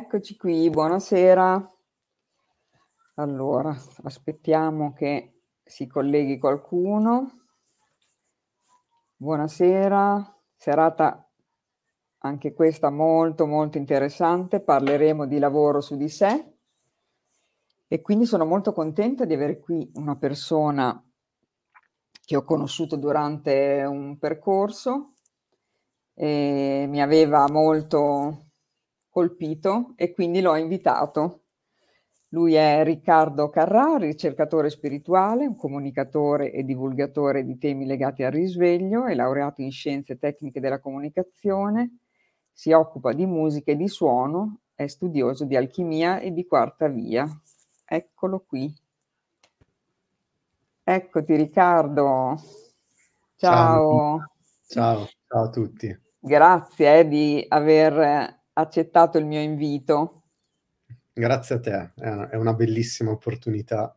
Eccoci qui, buonasera. Allora, aspettiamo che si colleghi qualcuno. Buonasera, serata anche questa molto molto interessante, parleremo di lavoro su di sé e quindi sono molto contenta di avere qui una persona che ho conosciuto durante un percorso e mi aveva molto colpito e quindi l'ho invitato. Lui è Riccardo Carrà, ricercatore spirituale, un comunicatore e divulgatore di temi legati al risveglio, è laureato in scienze tecniche della comunicazione, si occupa di musica e di suono, è studioso di alchimia e di quarta via. Eccolo qui. Eccoti Riccardo. Ciao. Ciao, ciao a tutti. Grazie eh, di aver accettato il mio invito. Grazie a te, è una bellissima opportunità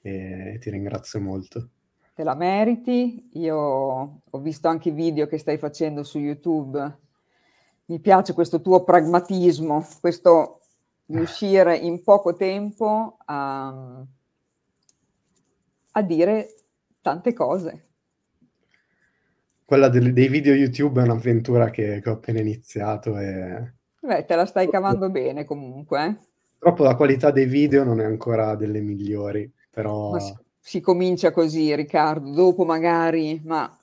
e ti ringrazio molto. Te la meriti, io ho visto anche i video che stai facendo su YouTube, mi piace questo tuo pragmatismo, questo riuscire in poco tempo a, a dire tante cose. Quella dei video YouTube è un'avventura che, che ho appena iniziato e Beh, te la stai cavando bene comunque. Eh. Purtroppo la qualità dei video non è ancora delle migliori, però... Si, si, comincia così, Riccardo, dopo magari, ma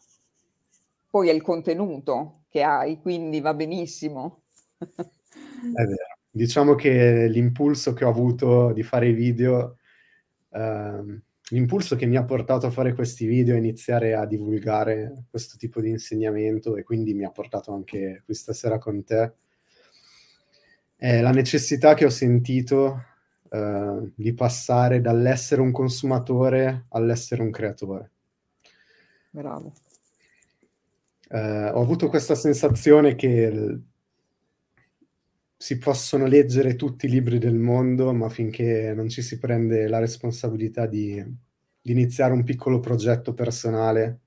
poi è il contenuto che hai, quindi va benissimo. è vero. Diciamo che l'impulso che ho avuto di fare i video, ehm, l'impulso che mi ha portato a fare questi video, a iniziare a divulgare questo tipo di insegnamento e quindi mi ha portato anche qui stasera con te, è la necessità che ho sentito uh, di passare dall'essere un consumatore all'essere un creatore. Bravo. Uh, ho avuto questa sensazione che l- si possono leggere tutti i libri del mondo, ma finché non ci si prende la responsabilità di, di iniziare un piccolo progetto personale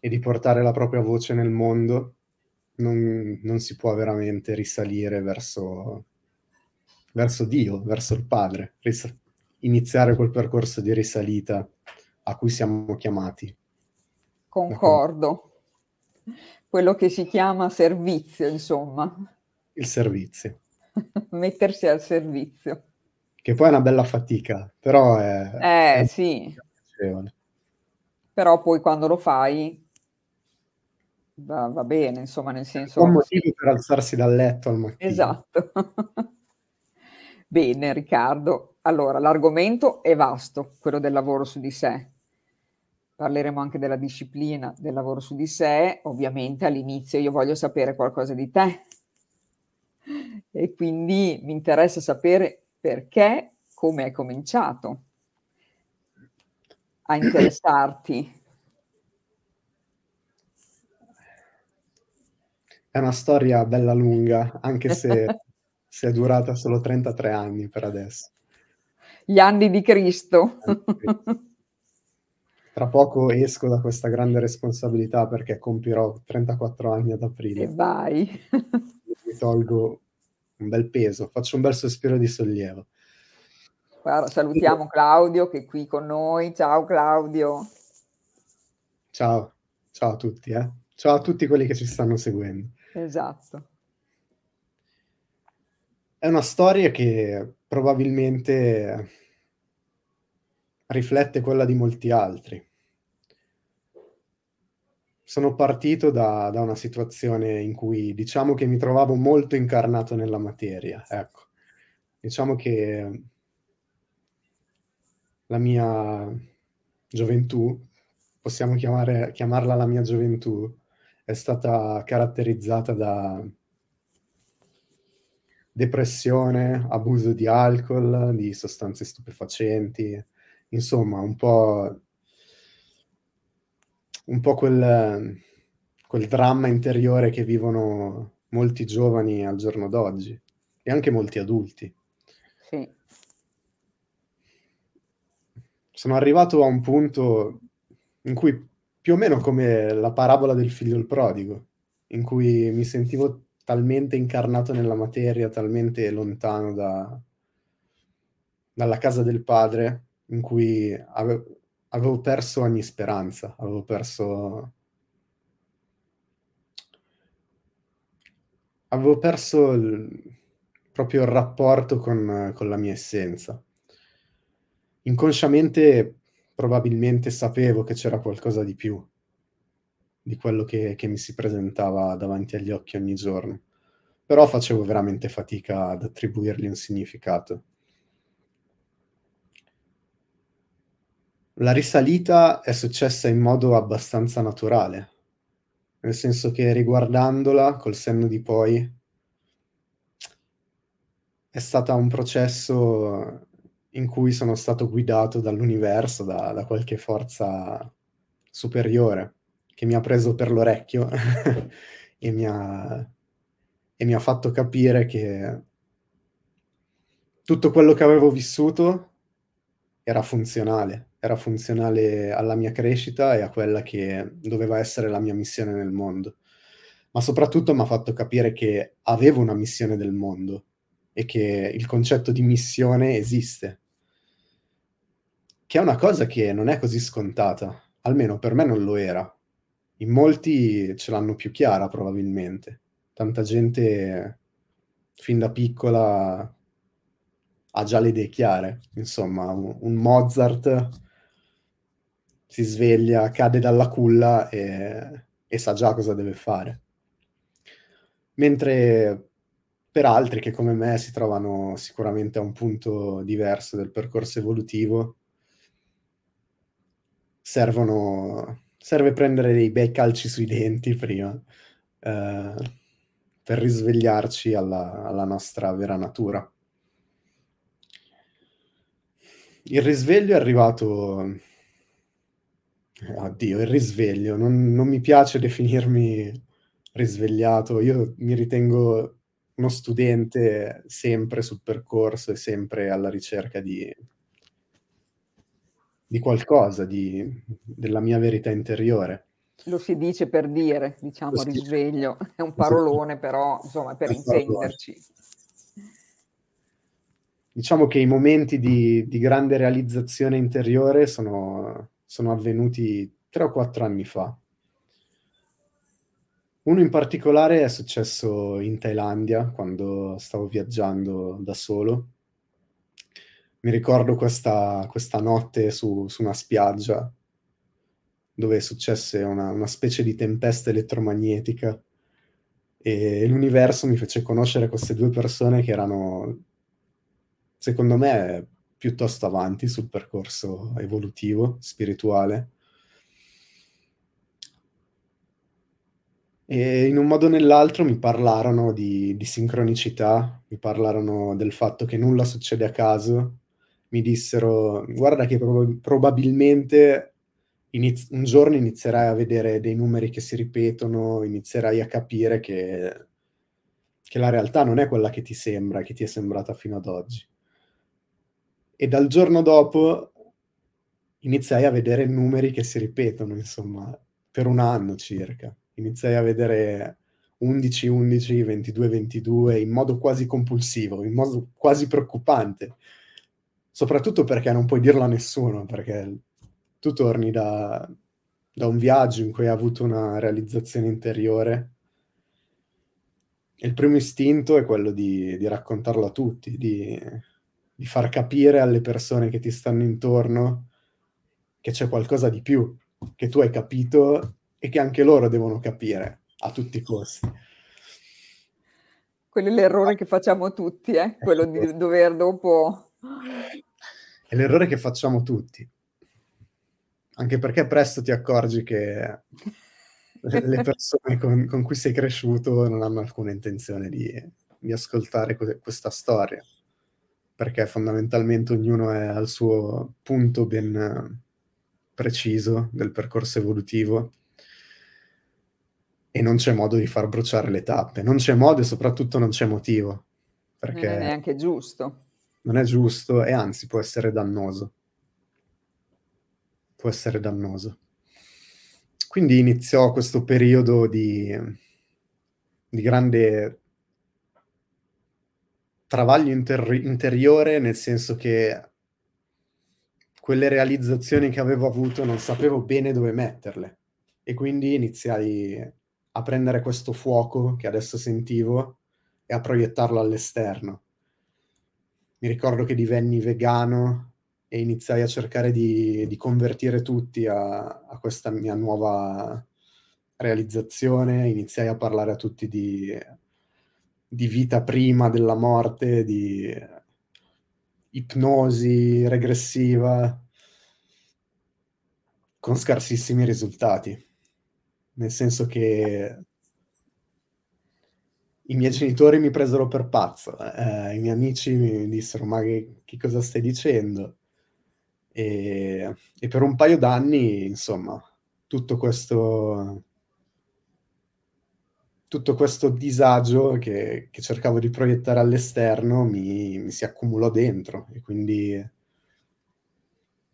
e di portare la propria voce nel mondo, non, non si può veramente risalire verso, verso Dio, verso il Padre, ris- iniziare quel percorso di risalita a cui siamo chiamati. Concordo. Quello che si chiama servizio, insomma. Il servizio. Mettersi al servizio. Che poi è una bella fatica, però è... Eh, è sì. Però poi quando lo fai va, va bene, insomma, nel senso... Un motivo per alzarsi dal letto al mattino. Esatto. bene, Riccardo. Allora, l'argomento è vasto, quello del lavoro su di sé. Parleremo anche della disciplina del lavoro su di sé. Ovviamente all'inizio io voglio sapere qualcosa di te. E quindi mi interessa sapere perché, come hai cominciato a interessarti È una storia bella lunga, anche se, se è durata solo 33 anni per adesso. Gli anni di Cristo. Tra poco esco da questa grande responsabilità perché compirò 34 anni ad aprile. E vai. Mi tolgo un bel peso, faccio un bel sospiro di sollievo. Guarda, salutiamo Claudio che è qui con noi. Ciao Claudio. Ciao, ciao a tutti, eh. ciao a tutti quelli che ci stanno seguendo. Esatto. È una storia che probabilmente riflette quella di molti altri. Sono partito da, da, una situazione in cui diciamo che mi trovavo molto incarnato nella materia. Ecco, diciamo che la mia gioventù, possiamo chiamare, chiamarla la mia gioventù, è stata caratterizzata da depressione, abuso di alcol, di sostanze stupefacenti, insomma, un po', un po quel, quel dramma interiore che vivono molti giovani al giorno d'oggi e anche molti adulti. Sì. Sono arrivato a un punto in cui più o meno come la parabola del figlio il prodigo, in cui mi sentivo talmente incarnato nella materia, talmente lontano da dalla casa del padre, in cui ave avevo perso ogni speranza, avevo perso avevo perso il proprio il rapporto con con la mia essenza. Inconsciamente, probabilmente sapevo che c'era qualcosa di più di quello che che mi si presentava davanti agli occhi ogni giorno, però facevo veramente fatica ad attribuirgli un significato. La risalita è successa in modo abbastanza naturale, nel senso che riguardandola col senno di poi è stata un processo in cui sono stato guidato dall'universo, da da qualche forza superiore, che mi ha preso per l'orecchio e mi ha e mi ha fatto capire che tutto quello che avevo vissuto era funzionale, era funzionale alla mia crescita e a quella che doveva essere la mia missione nel mondo. Ma soprattutto m'ha fatto capire che avevo una missione del mondo e che il concetto di missione esiste. Che è una cosa che non è così scontata, almeno per me non lo era. In molti ce l'hanno più chiara probabilmente. Tanta gente fin da piccola ha già le idee chiare. Insomma, un Mozart si sveglia, cade dalla culla e e sa già cosa deve fare. Mentre per altri che come me si trovano sicuramente a un punto diverso del percorso evolutivo servono serve prendere dei bei calci sui denti prima, ehm, per risvegliarci alla alla nostra vera natura. Il risveglio è arrivato oddio, il risveglio, non non mi piace definirmi risvegliato. Io mi ritengo uno studente sempre sul percorso e sempre alla ricerca di di qualcosa, di della mia verità interiore. Lo si dice per dire, diciamo, si risveglio. È un parolone, però insomma per intenderci. Diciamo che i momenti di di grande realizzazione interiore sono sono avvenuti 3 o 4 anni fa. Uno in particolare è successo in Thailandia, quando stavo viaggiando da solo. Mi ricordo questa questa notte su su una spiaggia dove successe una una specie di tempesta elettromagnetica, e l'universo mi fece conoscere queste 2 persone che erano, secondo me, piuttosto avanti sul percorso evolutivo, spirituale. E in un modo o nell'altro mi parlarono di di sincronicità, mi parlarono del fatto che nulla succede a caso, mi dissero: "Guarda che proba probabilmente iniz un giorno inizierai a vedere dei numeri che si ripetono, inizierai a capire che che la realtà non è quella che ti sembra, che ti è sembrata fino ad oggi". E dal giorno dopo iniziai a vedere numeri che si ripetono, insomma, per 1 anno circa. Iniziai a vedere 11, 11, 22, 22 in modo quasi compulsivo, in modo quasi preoccupante. Soprattutto perché non puoi dirlo a nessuno, perché tu torni da da un viaggio in cui hai avuto una realizzazione interiore e il primo istinto è quello di di raccontarlo a tutti, di di far capire alle persone che ti stanno intorno che c'è qualcosa di più, che tu hai capito e che anche loro devono capire a tutti i costi. Quello è l'errore che facciamo tutti, eh, quello Ecco. di dover dopo l'errore che facciamo tutti. Anche perché presto ti accorgi che le persone con con cui sei cresciuto non hanno alcuna intenzione di di ascoltare que questa storia, perché fondamentalmente ognuno è al suo punto ben preciso del percorso evolutivo e non c'è modo di far bruciare le tappe. Non c'è modo e soprattutto non c'è motivo, Non è perché neanche giusto. Non è giusto e anzi può essere dannoso. Può essere dannoso. Quindi iniziò questo periodo di di grande travaglio inter interiore, nel senso che quelle realizzazioni che avevo avuto non sapevo bene dove metterle e quindi iniziai a prendere questo fuoco che adesso sentivo e a proiettarlo all'esterno. Mi ricordo che divenni vegano e iniziai a cercare di, di convertire tutti a, a, questa mia nuova realizzazione, iniziai a parlare a tutti di, di vita prima della morte, di ipnosi regressiva, con scarsissimi risultati. Nel senso che i miei genitori mi presero per pazzo, eh, i miei amici mi dissero ma che, che cosa stai dicendo? E, e, per un paio d'anni, insomma, tutto questo, tutto questo disagio che, che cercavo di proiettare all'esterno mi, mi si accumulò dentro e quindi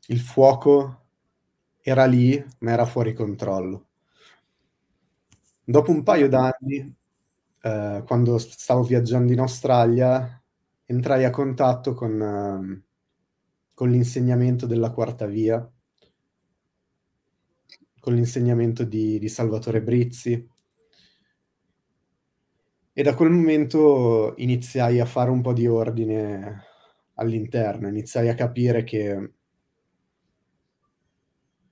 il fuoco era lì, ma era fuori controllo. Dopo un paio d'anni eh, quando stavo viaggiando in Australia, entrai a contatto con, uh, con l'insegnamento della quarta via, con l'insegnamento di, di Salvatore Brizzi. E da quel momento iniziai a fare un po' di ordine all'interno, iniziai a capire che,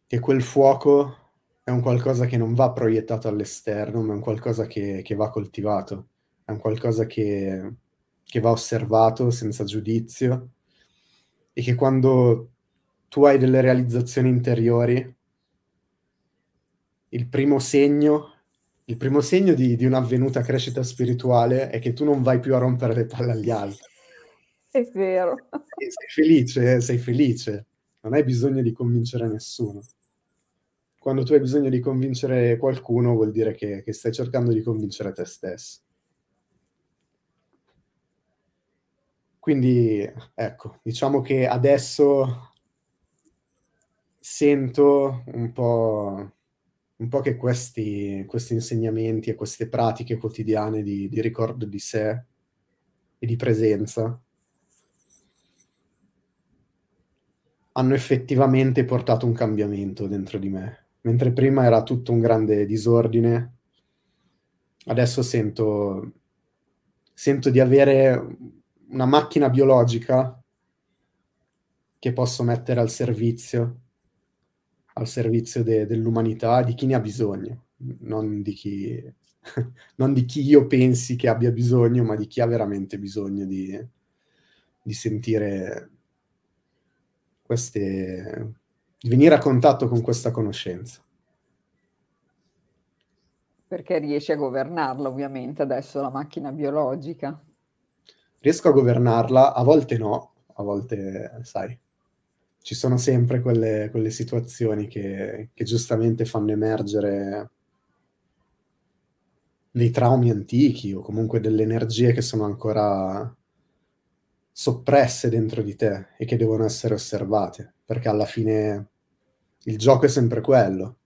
che quel fuoco è un qualcosa che non va proiettato all'esterno, ma è un qualcosa che, che va coltivato, è un qualcosa che, che va osservato senza giudizio e che quando tu hai delle realizzazioni interiori, il primo segno, il primo segno di, di un'avvenuta crescita spirituale è che tu non vai più a rompere le palle agli altri. È vero. E sei felice, sei felice, non hai bisogno di convincere nessuno quando tu hai bisogno di convincere qualcuno vuol dire che, che stai cercando di convincere te stesso. Quindi, ecco, diciamo che adesso sento un po', un po che questi, questi, insegnamenti e queste pratiche quotidiane di, di ricordo di sé e di presenza hanno effettivamente portato un cambiamento dentro di me mentre prima era tutto un grande disordine, adesso sento, sento di avere una macchina biologica che posso mettere al servizio, al servizio de, dell'umanità, di chi ne ha bisogno, non di chi, non di chi io pensi che abbia bisogno, ma di chi ha veramente bisogno di, di sentire queste, venire a contatto con questa conoscenza. Perché riesci a governarla ovviamente adesso la macchina biologica? Riesco a governarla, a volte no, a volte, sai, ci sono sempre quelle, quelle situazioni che, che giustamente fanno emergere dei traumi antichi o comunque delle energie che sono ancora soppresse dentro di te e che devono essere osservate, perché alla fine il gioco è sempre quello.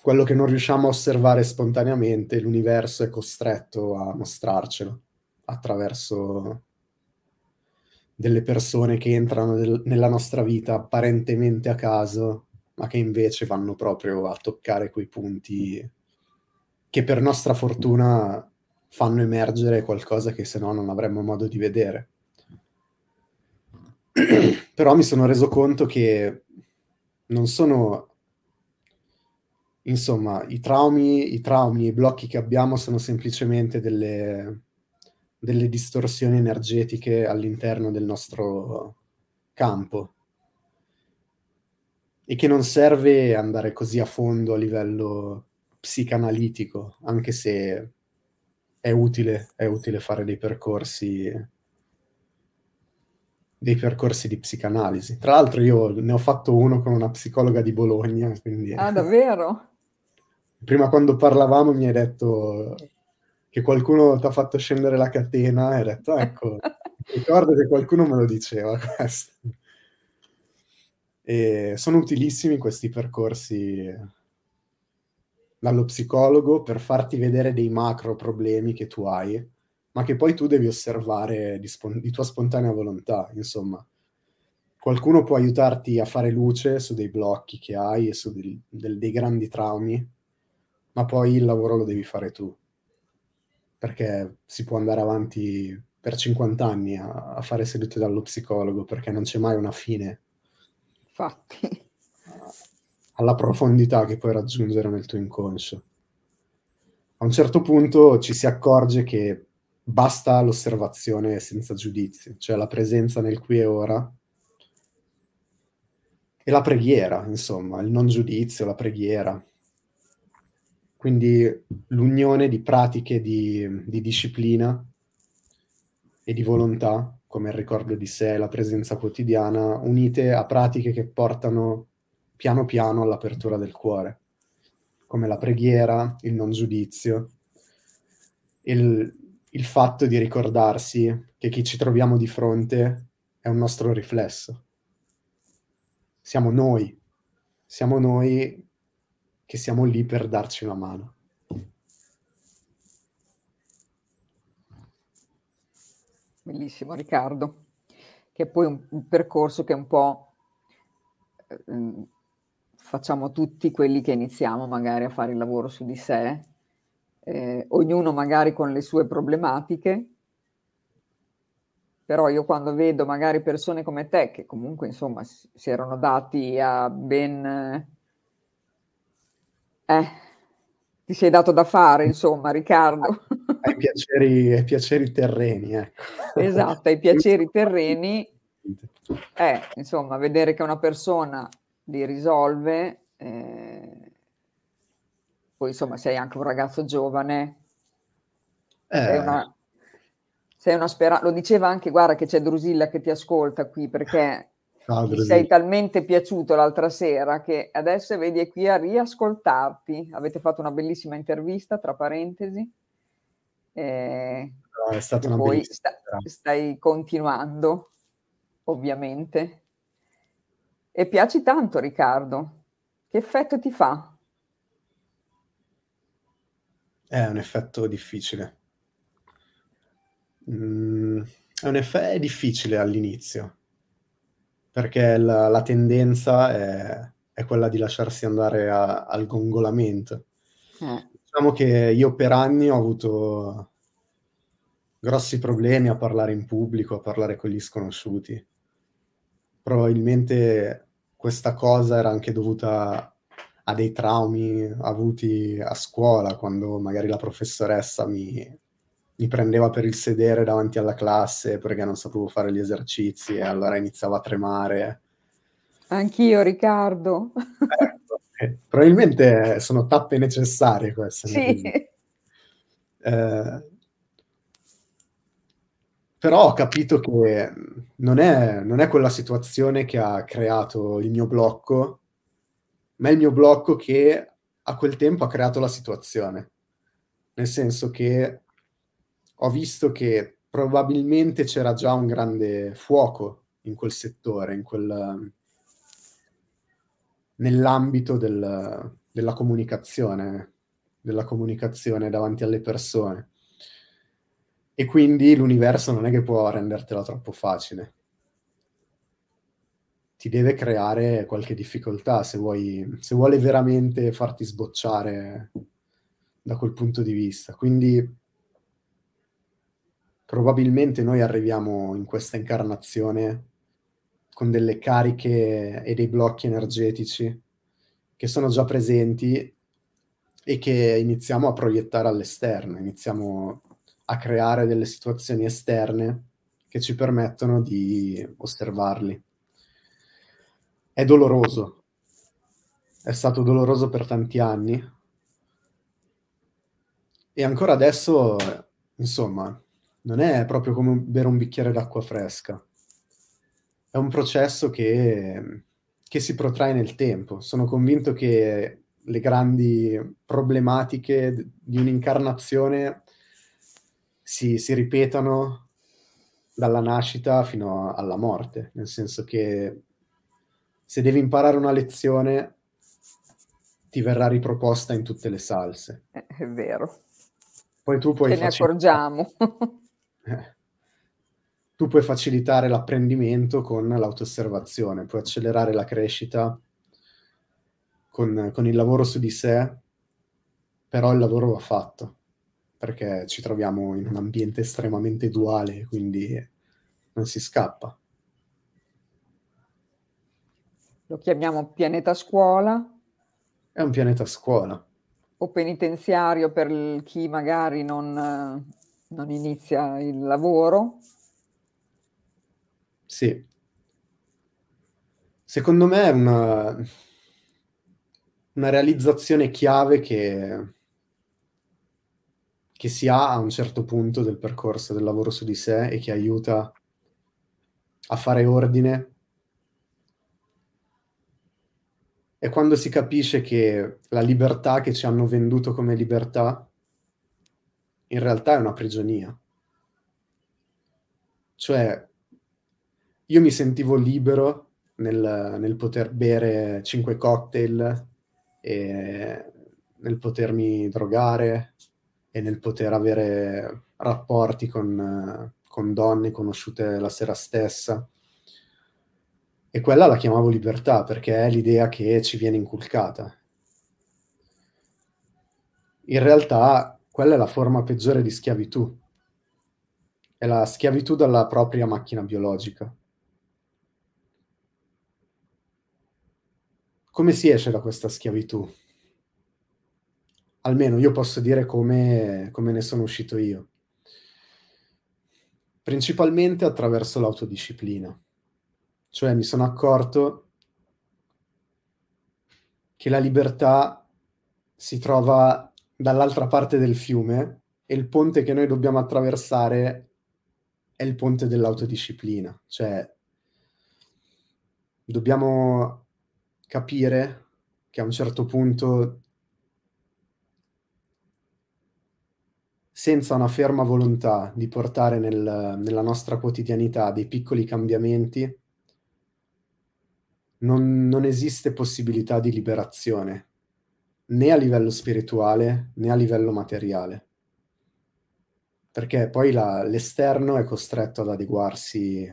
Quello che non riusciamo a osservare spontaneamente, l'universo è costretto a mostrarcelo attraverso delle persone che entrano del, nella nostra vita apparentemente a caso, ma che invece vanno proprio a toccare quei punti che per nostra fortuna fanno emergere qualcosa che se no non avremmo modo di vedere. Però mi sono reso conto che non sono insomma, i traumi, i traumi, i blocchi che abbiamo sono semplicemente delle, delle distorsioni energetiche all'interno del nostro campo. E che non serve andare così a fondo a livello psicanalitico, anche se è utile, è utile fare dei percorsi dei percorsi di psicanalisi. Tra l'altro io ne ho fatto uno con una psicologa di Bologna. Quindi... Ah, davvero? Prima quando parlavamo mi hai detto che qualcuno ti ha fatto scendere la catena e hai detto, ecco, ricordo che qualcuno me lo diceva questo. E sono utilissimi questi percorsi dallo psicologo per farti vedere dei macro problemi che tu hai ma che poi tu devi osservare di, spon- di tua spontanea volontà, insomma. Qualcuno può aiutarti a fare luce su dei blocchi che hai e su dei, del, dei grandi traumi, ma poi il lavoro lo devi fare tu, perché si può andare avanti per 50 anni a, a fare sedute dallo psicologo, perché non c'è mai una fine. Infatti. Alla profondità che puoi raggiungere nel tuo inconscio. A un certo punto ci si accorge che basta l'osservazione senza giudizio, cioè la presenza nel qui e ora e la preghiera, insomma, il non giudizio, la preghiera. Quindi l'unione di pratiche di, di disciplina e di volontà, come il ricordo di sé, la presenza quotidiana, unite a pratiche che portano piano piano all'apertura del cuore, come la preghiera, il non giudizio, il, il fatto di ricordarsi che chi ci troviamo di fronte è un nostro riflesso. Siamo noi, siamo noi che siamo lì per darci una mano. Bellissimo Riccardo, che è poi un, un percorso che un po' eh, facciamo tutti quelli che iniziamo magari a fare il lavoro su di sé, eh, ognuno magari con le sue problematiche, però io quando vedo magari persone come te che comunque insomma si, erano dati a ben... Eh, ti sei dato da fare insomma Riccardo. Ai piaceri, ai piaceri terreni, ecco. Esatto, ai piaceri terreni. Eh, insomma, vedere che una persona li risolve eh, poi insomma sei anche un ragazzo giovane, eh. sei una, sei una speranza. Lo diceva anche, guarda che c'è Drusilla che ti ascolta qui perché ti sei talmente piaciuto l'altra sera che adesso vedi è qui a riascoltarti. Avete fatto una bellissima intervista, tra parentesi. Eh, no, è stata una poi sta, stai continuando, ovviamente. E piaci tanto, Riccardo. Che effetto ti fa? È un effetto difficile. Mm, è un effetto è difficile all'inizio, perché la, la tendenza è, è, quella di lasciarsi andare a, al gongolamento. Eh. Diciamo che io per anni ho avuto grossi problemi a parlare in pubblico, a parlare con gli sconosciuti. Probabilmente questa cosa era anche dovuta a dei traumi avuti a scuola, quando magari la professoressa mi, mi prendeva per il sedere davanti alla classe perché non sapevo fare gli esercizi e allora iniziava a tremare. Anch'io, Riccardo. Ecco, eh, probabilmente sono tappe necessarie queste. Sì. Eh, però ho capito che non è, non è quella situazione che ha creato il mio blocco, ma è il mio blocco che a quel tempo ha creato la situazione. Nel senso che ho visto che probabilmente c'era già un grande fuoco in quel settore, in quel, nell'ambito del, della comunicazione, della comunicazione davanti alle persone. E quindi l'universo non è che può rendertela troppo facile ti deve creare qualche difficoltà se, vuoi, se vuole veramente farti sbocciare da quel punto di vista. Quindi probabilmente noi arriviamo in questa incarnazione con delle cariche e dei blocchi energetici che sono già presenti e che iniziamo a proiettare all'esterno, iniziamo a creare delle situazioni esterne che ci permettono di osservarli. È doloroso. È stato doloroso per tanti anni. E ancora adesso, insomma, non è proprio come bere un bicchiere d'acqua fresca. È un processo che, che si protrae nel tempo. Sono convinto che le grandi problematiche di un'incarnazione si, si ripetano dalla nascita fino alla morte, nel senso che se devi imparare una lezione, ti verrà riproposta in tutte le salse. È vero. Poi tu puoi... Ce ne accorgiamo. eh, tu puoi facilitare l'apprendimento con l'autosservazione, puoi accelerare la crescita con, con il lavoro su di sé, però il lavoro va fatto, perché ci troviamo in un ambiente estremamente duale, quindi non si scappa. Lo chiamiamo pianeta scuola. È un pianeta scuola. O penitenziario per chi magari non, non inizia il lavoro. Sì. Secondo me è una, una realizzazione chiave che, che si ha a un certo punto del percorso del lavoro su di sé e che aiuta a fare ordine. È quando si capisce che la libertà che ci hanno venduto come libertà in realtà è una prigionia. Cioè, io mi sentivo libero nel, nel poter bere cinque cocktail nel potermi drogare e nel poter avere rapporti con, con donne conosciute la sera stessa. E quella la chiamavo libertà perché è l'idea che ci viene inculcata. In realtà quella è la forma peggiore di schiavitù. È la schiavitù dalla propria macchina biologica. come si esce da questa schiavitù? Almeno io posso dire come, come ne sono uscito io. Principalmente attraverso l'autodisciplina. Cioè mi sono accorto che la libertà si trova dall'altra parte del fiume e il ponte che noi dobbiamo attraversare è il ponte dell'autodisciplina. Cioè dobbiamo capire che a un certo punto, senza una ferma volontà di portare nel, nella nostra quotidianità dei piccoli cambiamenti, non, non esiste possibilità di liberazione, né a livello spirituale né a livello materiale perché poi la, l'esterno è costretto ad adeguarsi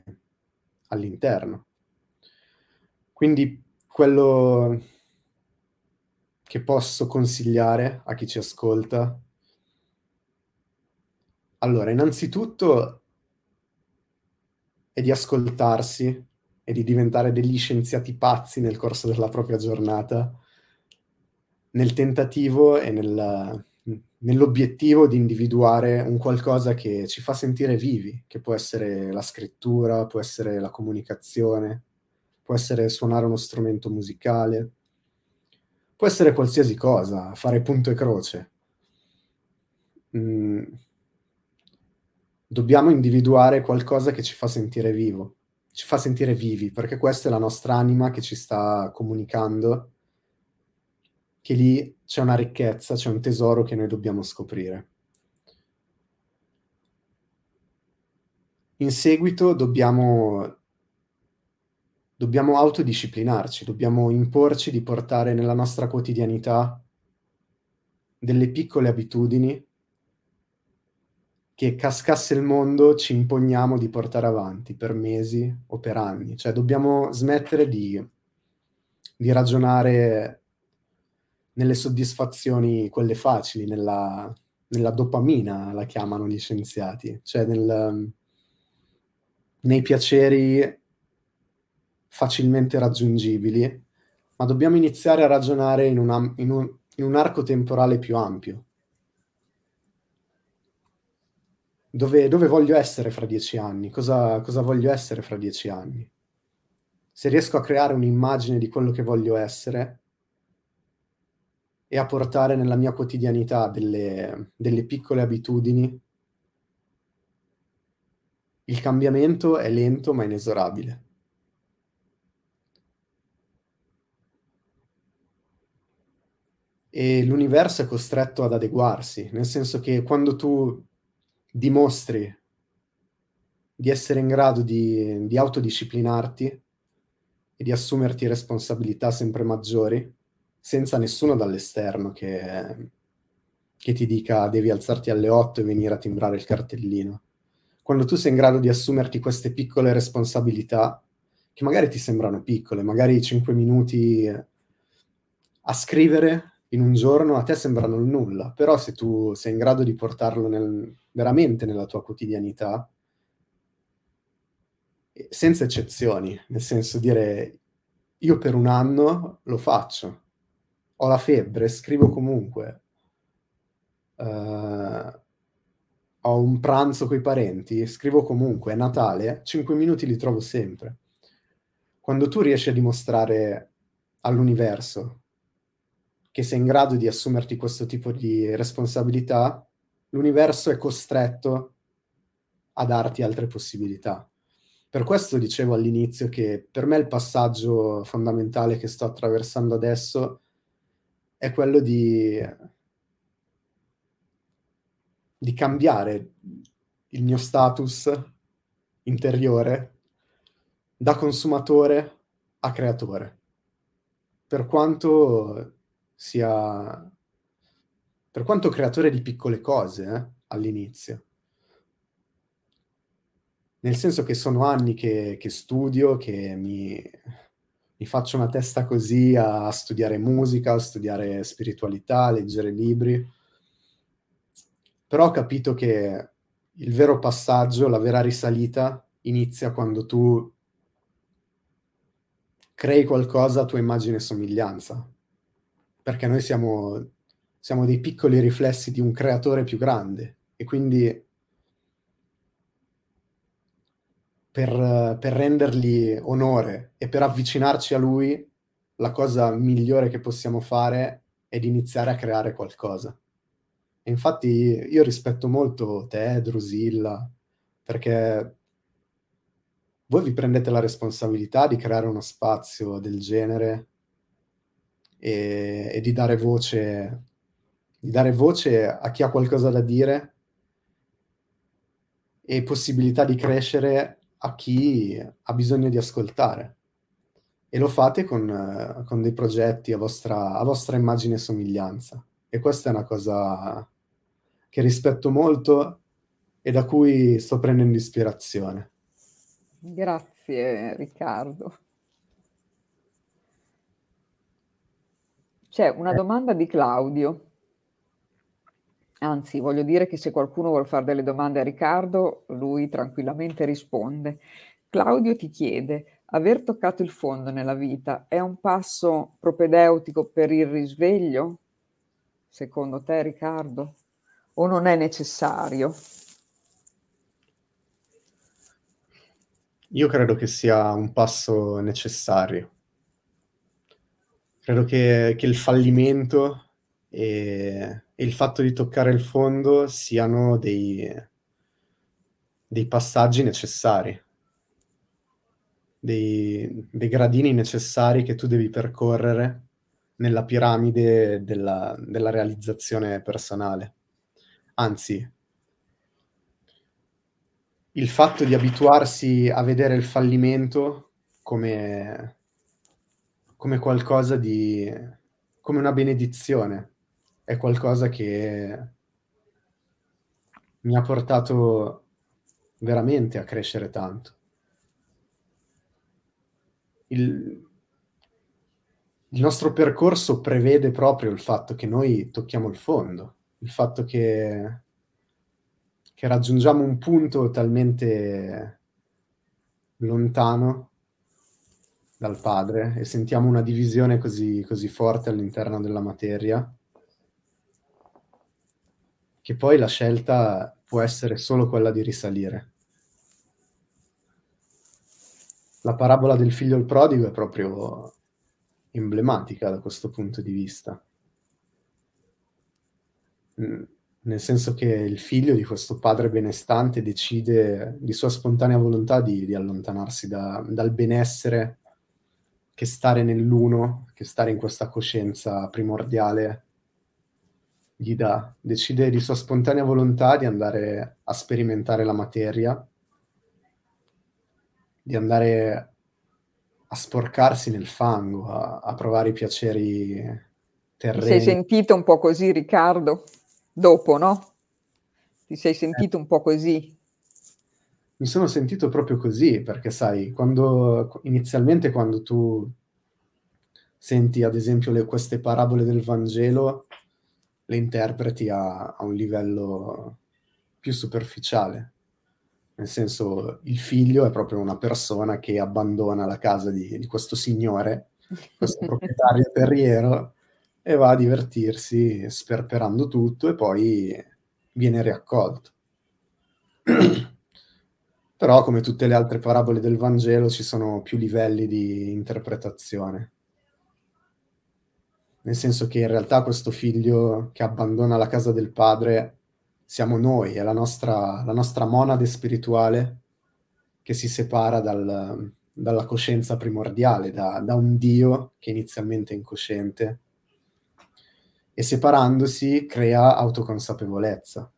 all'interno. Quindi quello che posso consigliare a chi ci ascolta? Allora, innanzitutto è di ascoltarsi e di diventare degli scienziati pazzi nel corso della propria giornata, nel tentativo e nel, nell'obiettivo di individuare un qualcosa che ci fa sentire vivi, che può essere la scrittura, può essere la comunicazione, può essere suonare uno strumento musicale, può essere qualsiasi cosa, fare punto e croce. Mm. Dobbiamo individuare qualcosa che ci fa sentire vivo, ci fa sentire vivi, perché questa è la nostra anima che ci sta comunicando che lì c'è una ricchezza, c'è un tesoro che noi dobbiamo scoprire. In seguito dobbiamo dobbiamo autodisciplinarci, dobbiamo imporci di portare nella nostra quotidianità delle piccole abitudini che cascasse il mondo ci imponiamo di portare avanti per mesi o per anni. Cioè dobbiamo smettere di, di ragionare nelle soddisfazioni, quelle facili, nella, nella dopamina, la chiamano gli scienziati, cioè nel, nei piaceri facilmente raggiungibili, ma dobbiamo iniziare a ragionare in, una, in, un, in un arco temporale più ampio. Dove, dove, voglio essere fra dieci anni? Cosa, cosa voglio essere fra dieci anni? Se riesco a creare un'immagine di quello che voglio essere e a portare nella mia quotidianità delle, delle piccole abitudini, il cambiamento è lento ma inesorabile. e l'universo è costretto ad adeguarsi, nel senso che quando tu dimostri di essere in grado di, di autodisciplinarti e di assumerti responsabilità sempre maggiori, senza nessuno dall'esterno che, che ti dica devi alzarti alle 8 e venire a timbrare il cartellino. quando tu sei in grado di assumerti queste piccole responsabilità, che magari ti sembrano piccole, magari 5 minuti a scrivere in un giorno a te sembrano nulla, però se tu sei in grado di portarlo nel, veramente nella tua quotidianità, senza eccezioni, nel senso dire io per un anno lo faccio, ho la febbre, scrivo comunque, uh, ho un pranzo con i parenti, scrivo comunque, è Natale, 5 minuti li trovo sempre. Quando tu riesci a dimostrare all'universo che sei in grado di assumerti questo tipo di responsabilità, l'universo è costretto a darti altre possibilità. Per questo dicevo all'inizio che per me il passaggio fondamentale che sto attraversando adesso è quello di, di cambiare il mio status interiore da consumatore a creatore. Per quanto sia... per quanto creatore di piccole cose eh, all'inizio. Nel senso che sono anni che, che studio, che mi, mi, faccio una testa così a studiare musica, a studiare spiritualità, a leggere libri, però ho capito che il vero passaggio, la vera risalita inizia quando tu crei qualcosa a tua immagine e somiglianza, perché noi siamo, siamo dei piccoli riflessi di un creatore più grande e quindi per, per rendergli onore e per avvicinarci a lui, la cosa migliore che possiamo fare è di iniziare a creare qualcosa. E infatti io rispetto molto te, Drusilla, perché voi vi prendete la responsabilità di creare uno spazio del genere e, e di, dare voce, di dare voce a chi ha qualcosa da dire e possibilità di crescere a chi ha bisogno di ascoltare. E lo fate con, con dei progetti a vostra, a vostra immagine e somiglianza. E questa è una cosa che rispetto molto e da cui sto prendendo ispirazione. Grazie Riccardo. C'è una domanda di Claudio. Anzi, voglio dire che se qualcuno vuole fare delle domande a Riccardo, lui tranquillamente risponde. Claudio ti chiede, aver toccato il fondo nella vita è un passo propedeutico per il risveglio? Secondo te, Riccardo? O non è necessario? Io credo che sia un passo necessario. Credo che, che il fallimento e, e, il fatto di toccare il fondo siano dei, dei passaggi necessari, dei, dei, gradini necessari che tu devi percorrere nella piramide della, della realizzazione personale. Anzi, il fatto di abituarsi a vedere il fallimento come, come qualcosa di... come una benedizione è qualcosa che mi ha portato veramente a crescere tanto. Il, il nostro percorso prevede proprio il fatto che noi tocchiamo il fondo, il fatto che, che raggiungiamo un punto talmente lontano dal padre e sentiamo una divisione così, così forte all'interno della materia che poi la scelta può essere solo quella di risalire. La parabola del figlio il prodigo è proprio emblematica da questo punto di vista. Mm, nel senso che il figlio di questo padre benestante decide di sua spontanea volontà di, di allontanarsi da, dal benessere che stare nell'uno, che stare in questa coscienza primordiale gli dà, decide di sua spontanea volontà di andare a sperimentare la materia, di andare a sporcarsi nel fango, a, a provare i piaceri terreni. Ti sei sentito un po' così, Riccardo? Dopo, no? Ti sei sentito un po' così? mi sono sentito proprio così, perché sai, quando inizialmente quando tu senti ad esempio le, queste parabole del Vangelo, le interpreti a, a un livello più superficiale. Nel senso, il figlio è proprio una persona che abbandona la casa di, di questo signore, questo proprietario terriero, e va a divertirsi sperperando tutto e poi viene riaccolto. Però, come tutte le altre parabole del Vangelo, ci sono più livelli di interpretazione. Nel senso che in realtà questo figlio che abbandona la casa del padre siamo noi, è la nostra, la nostra monade spirituale che si separa dal, dalla coscienza primordiale, da, da un Dio che inizialmente è incosciente e separandosi crea autoconsapevolezza.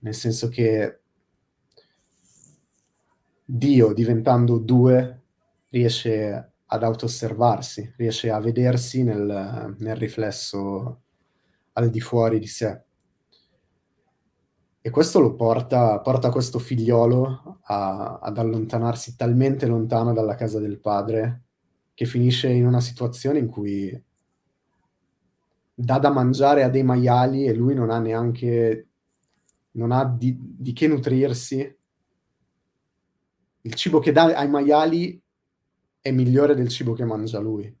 Nel senso che Dio diventando due riesce ad auto-osservarsi, riesce a vedersi nel, nel riflesso al di fuori di sé. E questo lo porta, porta questo figliolo a, ad allontanarsi talmente lontano dalla casa del padre che finisce in una situazione in cui dà da mangiare a dei maiali e lui non ha neanche non ha di, di che nutrirsi. Il cibo che dà ai maiali è migliore del cibo che mangia lui.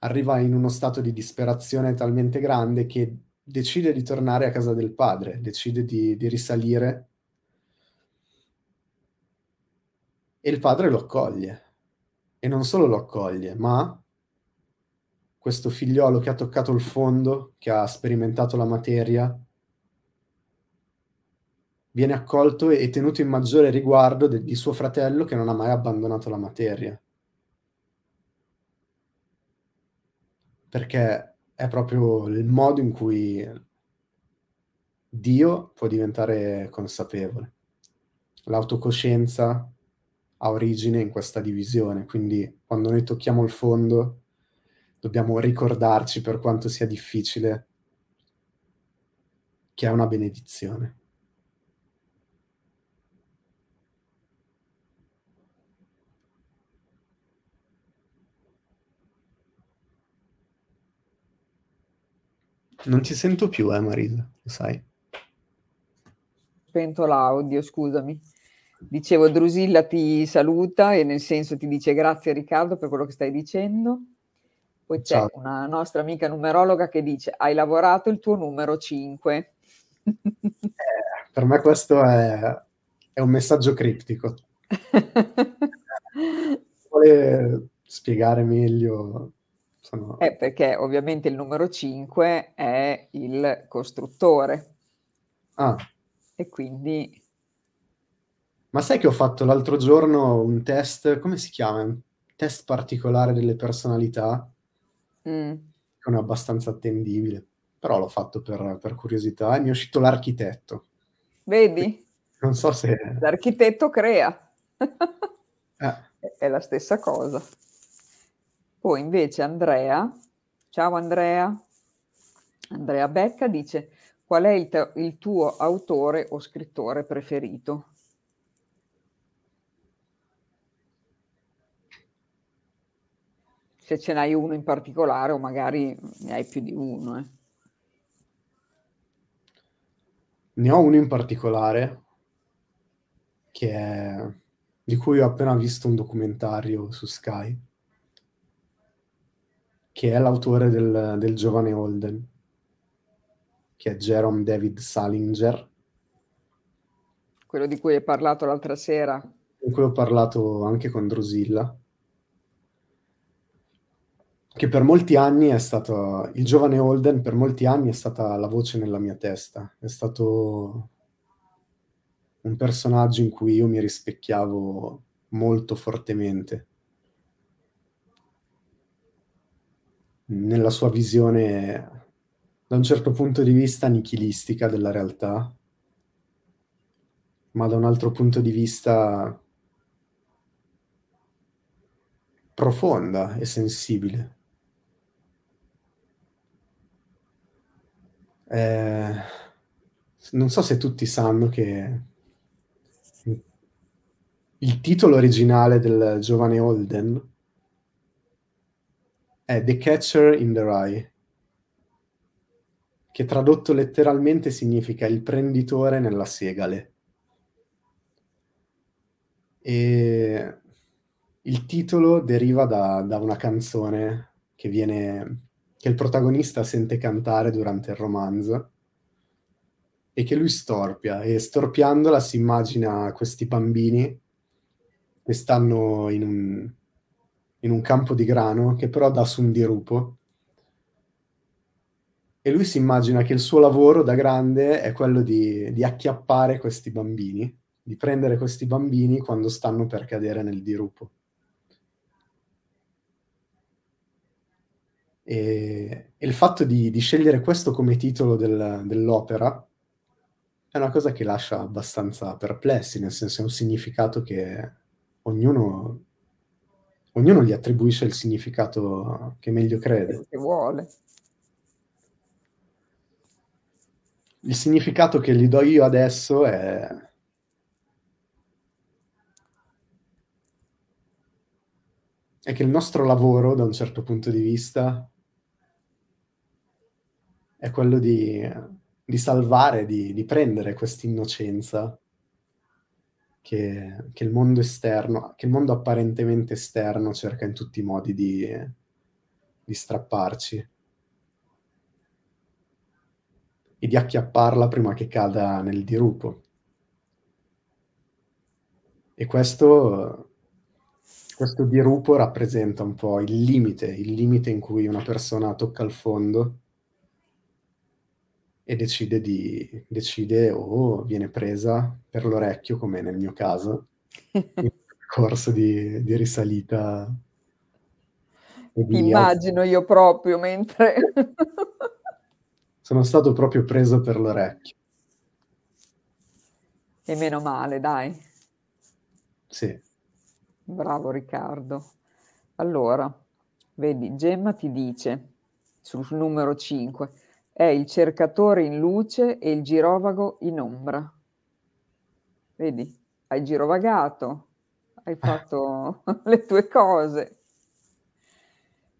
Arriva in uno stato di disperazione talmente grande che decide di tornare a casa del padre, decide di, di risalire e il padre lo accoglie. E non solo lo accoglie, ma questo figliolo che ha toccato il fondo, che ha sperimentato la materia, viene accolto e tenuto in maggiore riguardo de- di suo fratello che non ha mai abbandonato la materia. Perché è proprio il modo in cui Dio può diventare consapevole. L'autocoscienza ha origine in questa divisione, quindi quando noi tocchiamo il fondo dobbiamo ricordarci per quanto sia difficile che è una benedizione. Non ti sento più, eh, Marisa, lo sai. Spento l'audio, scusami. Dicevo, Drusilla ti saluta e nel senso ti dice grazie Riccardo per quello che stai dicendo. Poi c'è Ciao. una nostra amica numerologa che dice hai lavorato il tuo numero 5. eh, per me questo è, è un messaggio criptico. Vuole spiegare meglio sono... Eh, perché ovviamente il numero 5 è il costruttore. Ah. E quindi... Ma sai che ho fatto l'altro giorno un test, come si chiama? Un test particolare delle personalità, mm. che è abbastanza attendibile, però l'ho fatto per, per curiosità e mi è uscito l'architetto. Vedi? Non so se... L'architetto crea. eh. È la stessa cosa. Poi invece Andrea, ciao Andrea, Andrea Becca dice qual è il, te- il tuo autore o scrittore preferito? Se ce n'hai uno in particolare o magari ne hai più di uno. Eh. Ne ho uno in particolare è, di cui ho appena visto un documentario su Sky che è l'autore del, del giovane Holden, che è Jerome David Salinger. Quello di cui hai parlato l'altra sera. Di cui ho parlato anche con Drusilla. Che per molti anni è stato, il giovane Holden per molti anni è stata la voce nella mia testa, è stato un personaggio in cui io mi rispecchiavo molto fortemente nella sua visione da un certo punto di vista nichilistica della realtà, ma da un altro punto di vista profonda e sensibile. Eh, non so se tutti sanno che il titolo originale del giovane Holden è The Catcher in the Rye, che tradotto letteralmente significa il prenditore nella segale. E il titolo deriva da, da una canzone che, viene, che il protagonista sente cantare durante il romanzo e che lui storpia e storpiandola si immagina questi bambini che stanno in un, in un campo di grano che però dà su un dirupo e lui si immagina che il suo lavoro da grande è quello di, di acchiappare questi bambini, di prendere questi bambini quando stanno per cadere nel dirupo. E, e il fatto di, di, scegliere questo come titolo del, dell'opera è una cosa che lascia abbastanza perplessi, nel senso è un significato che ognuno, ognuno gli attribuisce il significato che meglio crede. Che vuole. Il significato che gli do io adesso è... è che il nostro lavoro, da un certo punto di vista, è quello di, di salvare, di, di prendere questa innocenza che, che, il mondo esterno, che il mondo apparentemente esterno cerca in tutti i modi di, di strapparci e di acchiapparla prima che cada nel dirupo. E questo, questo dirupo rappresenta un po' il limite, il limite in cui una persona tocca il fondo e decide, di, decide o viene presa per l'orecchio, come nel mio caso, in corso di, di risalita. Ti immagino io proprio mentre... Sono stato proprio preso per l'orecchio. E meno male, dai. Sì. Bravo Riccardo. Allora, vedi, Gemma ti dice sul numero 5 è il cercatore in luce e il girovago in ombra. Vedi, hai girovagato, hai fatto le tue cose.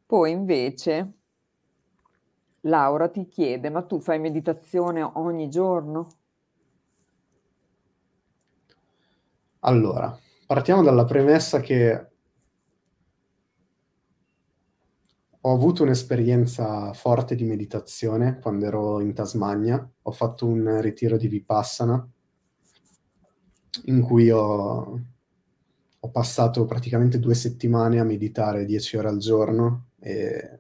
Poi invece Laura ti chiede, ma tu fai meditazione ogni giorno? Allora, partiamo dalla premessa che Ho avuto un'esperienza forte di meditazione quando ero in Tasmania. Ho fatto un ritiro di Vipassana in cui ho, ho passato praticamente due settimane a meditare dieci ore al giorno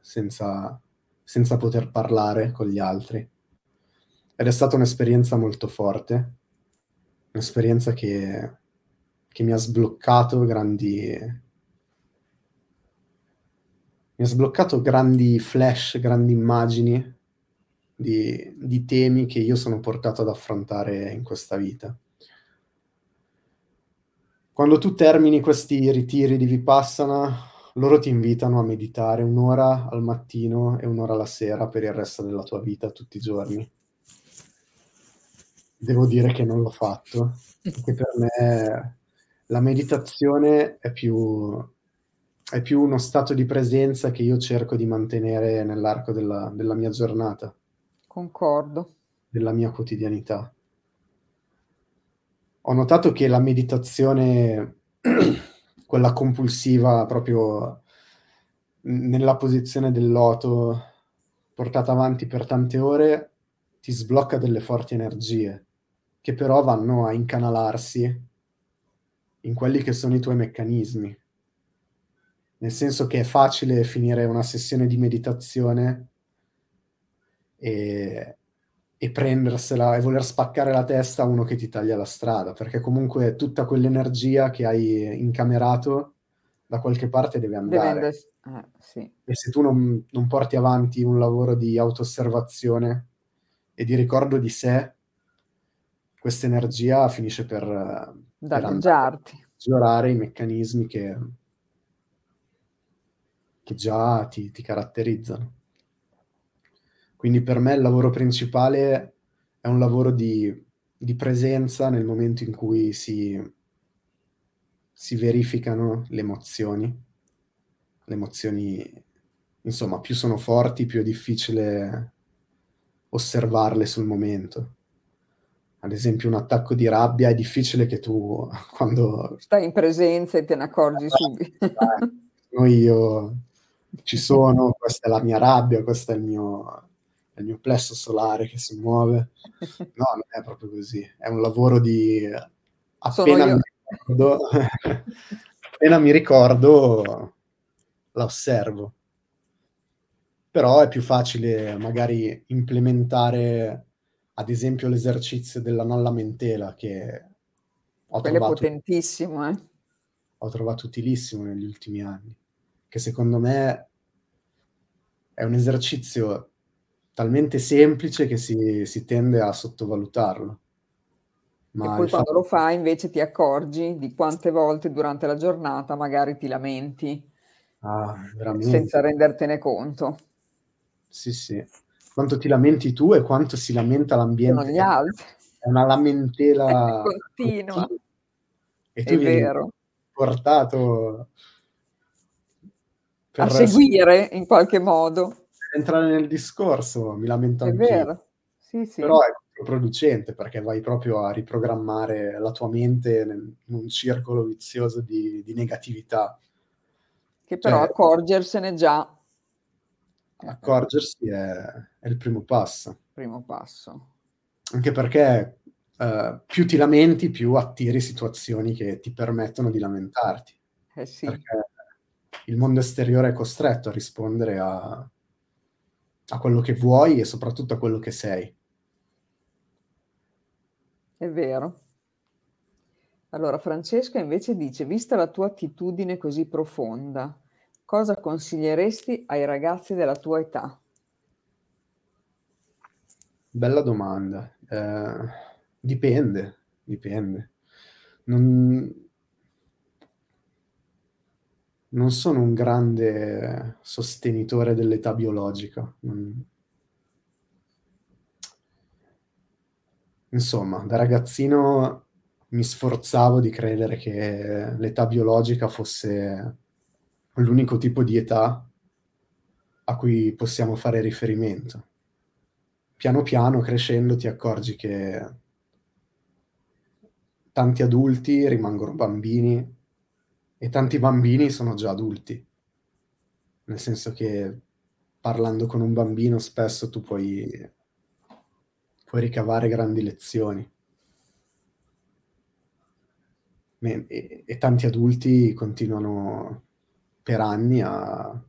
senza, senza poter parlare con gli altri. Ed è stata un'esperienza molto forte, un'esperienza che, che mi ha sbloccato grandi, mi ha sbloccato grandi flash, grandi immagini di, di, temi che io sono portato ad affrontare in questa vita. Quando tu termini questi ritiri di Vipassana, loro ti invitano a meditare un'ora al mattino e un'ora alla sera per il resto della tua vita, tutti i giorni. Devo dire che non l'ho fatto, perché per me la meditazione è più è più uno stato di presenza che io cerco di mantenere nell'arco della, della mia giornata. Concordo. Della mia quotidianità. Ho notato che la meditazione, quella compulsiva proprio nella posizione del loto, portata avanti per tante ore, ti sblocca delle forti energie, che però vanno a incanalarsi in quelli che sono i tuoi meccanismi nel senso che è facile finire una sessione di meditazione e, e prendersela e voler spaccare la testa a uno che ti taglia la strada, perché comunque tutta quell'energia che hai incamerato da qualche parte deve andare. Deve eh, sì. E se tu non, non, porti avanti un lavoro di autoosservazione e di ricordo di sé, questa energia finisce per, per migliorare i meccanismi che, che già ti, ti caratterizzano. Quindi per me il lavoro principale è un lavoro di, di presenza nel momento in cui si, si verificano le emozioni. Le emozioni, insomma, più sono forti, più è difficile osservarle sul momento. Ad esempio un attacco di rabbia è difficile che tu quando Stai in presenza e te ne accorgi subito. sono io, ci sono, questa è la mia rabbia, questo è il mio il mio plesso solare che si muove. No, non è proprio così. È un lavoro di appena mi ricordo appena mi ricordo la osservo. Però è più facile magari implementare, ad esempio, l'esercizio della non lamentela che ho Quello trovato potentissimo, eh. ho trovato utilissimo negli ultimi anni, che secondo me è un esercizio talmente semplice che si si tende a sottovalutarlo. E Ma poi il quando fatto lo fai invece ti accorgi di quante volte durante la giornata magari ti lamenti Ah, senza rendertene conto. Sì, sì. Quanto ti lamenti tu e quanto si lamenta Sono l'ambiente gli altri. È una lamentela Continua. continua. E tu È vero. portato A per seguire in qualche modo. entrare nel discorso, mi lamento È anch'io. vero. Sì, sì. Però è controproducente perché vai proprio a riprogrammare la ua mente in un circolo vizioso di di negatività. Che però Cioè accorgersene già accorgersi è è il primo passo. primo passo. Anche perché, uhm, più ti lamenti, più attiri situazioni che ti permettono di lamentarti. Eh sì. Perché il mondo esteriore è costretto a rispondere a a quello che vuoi e soprattutto a quello che sei. È vero. Allora Francesca invece dice: "Vista la tua attitudine così profonda, cosa consiglieresti ai ragazzi della tua età?" Bella domanda. Ehm, dipende, dipende. Non non sono un grande sostenitore dell'età biologica. Insomma, da ragazzino mi sforzavo di credere che l'età biologica fosse l'unico tipo di età a cui possiamo fare riferimento. Piano piano crescendo ti accorgi che tanti adulti rimangono bambini e tanti bambini sono già adulti. Nel senso che parlando con un bambino spesso tu puoi puoi ricavare grandi lezioni. E e tanti adulti continuano per anni a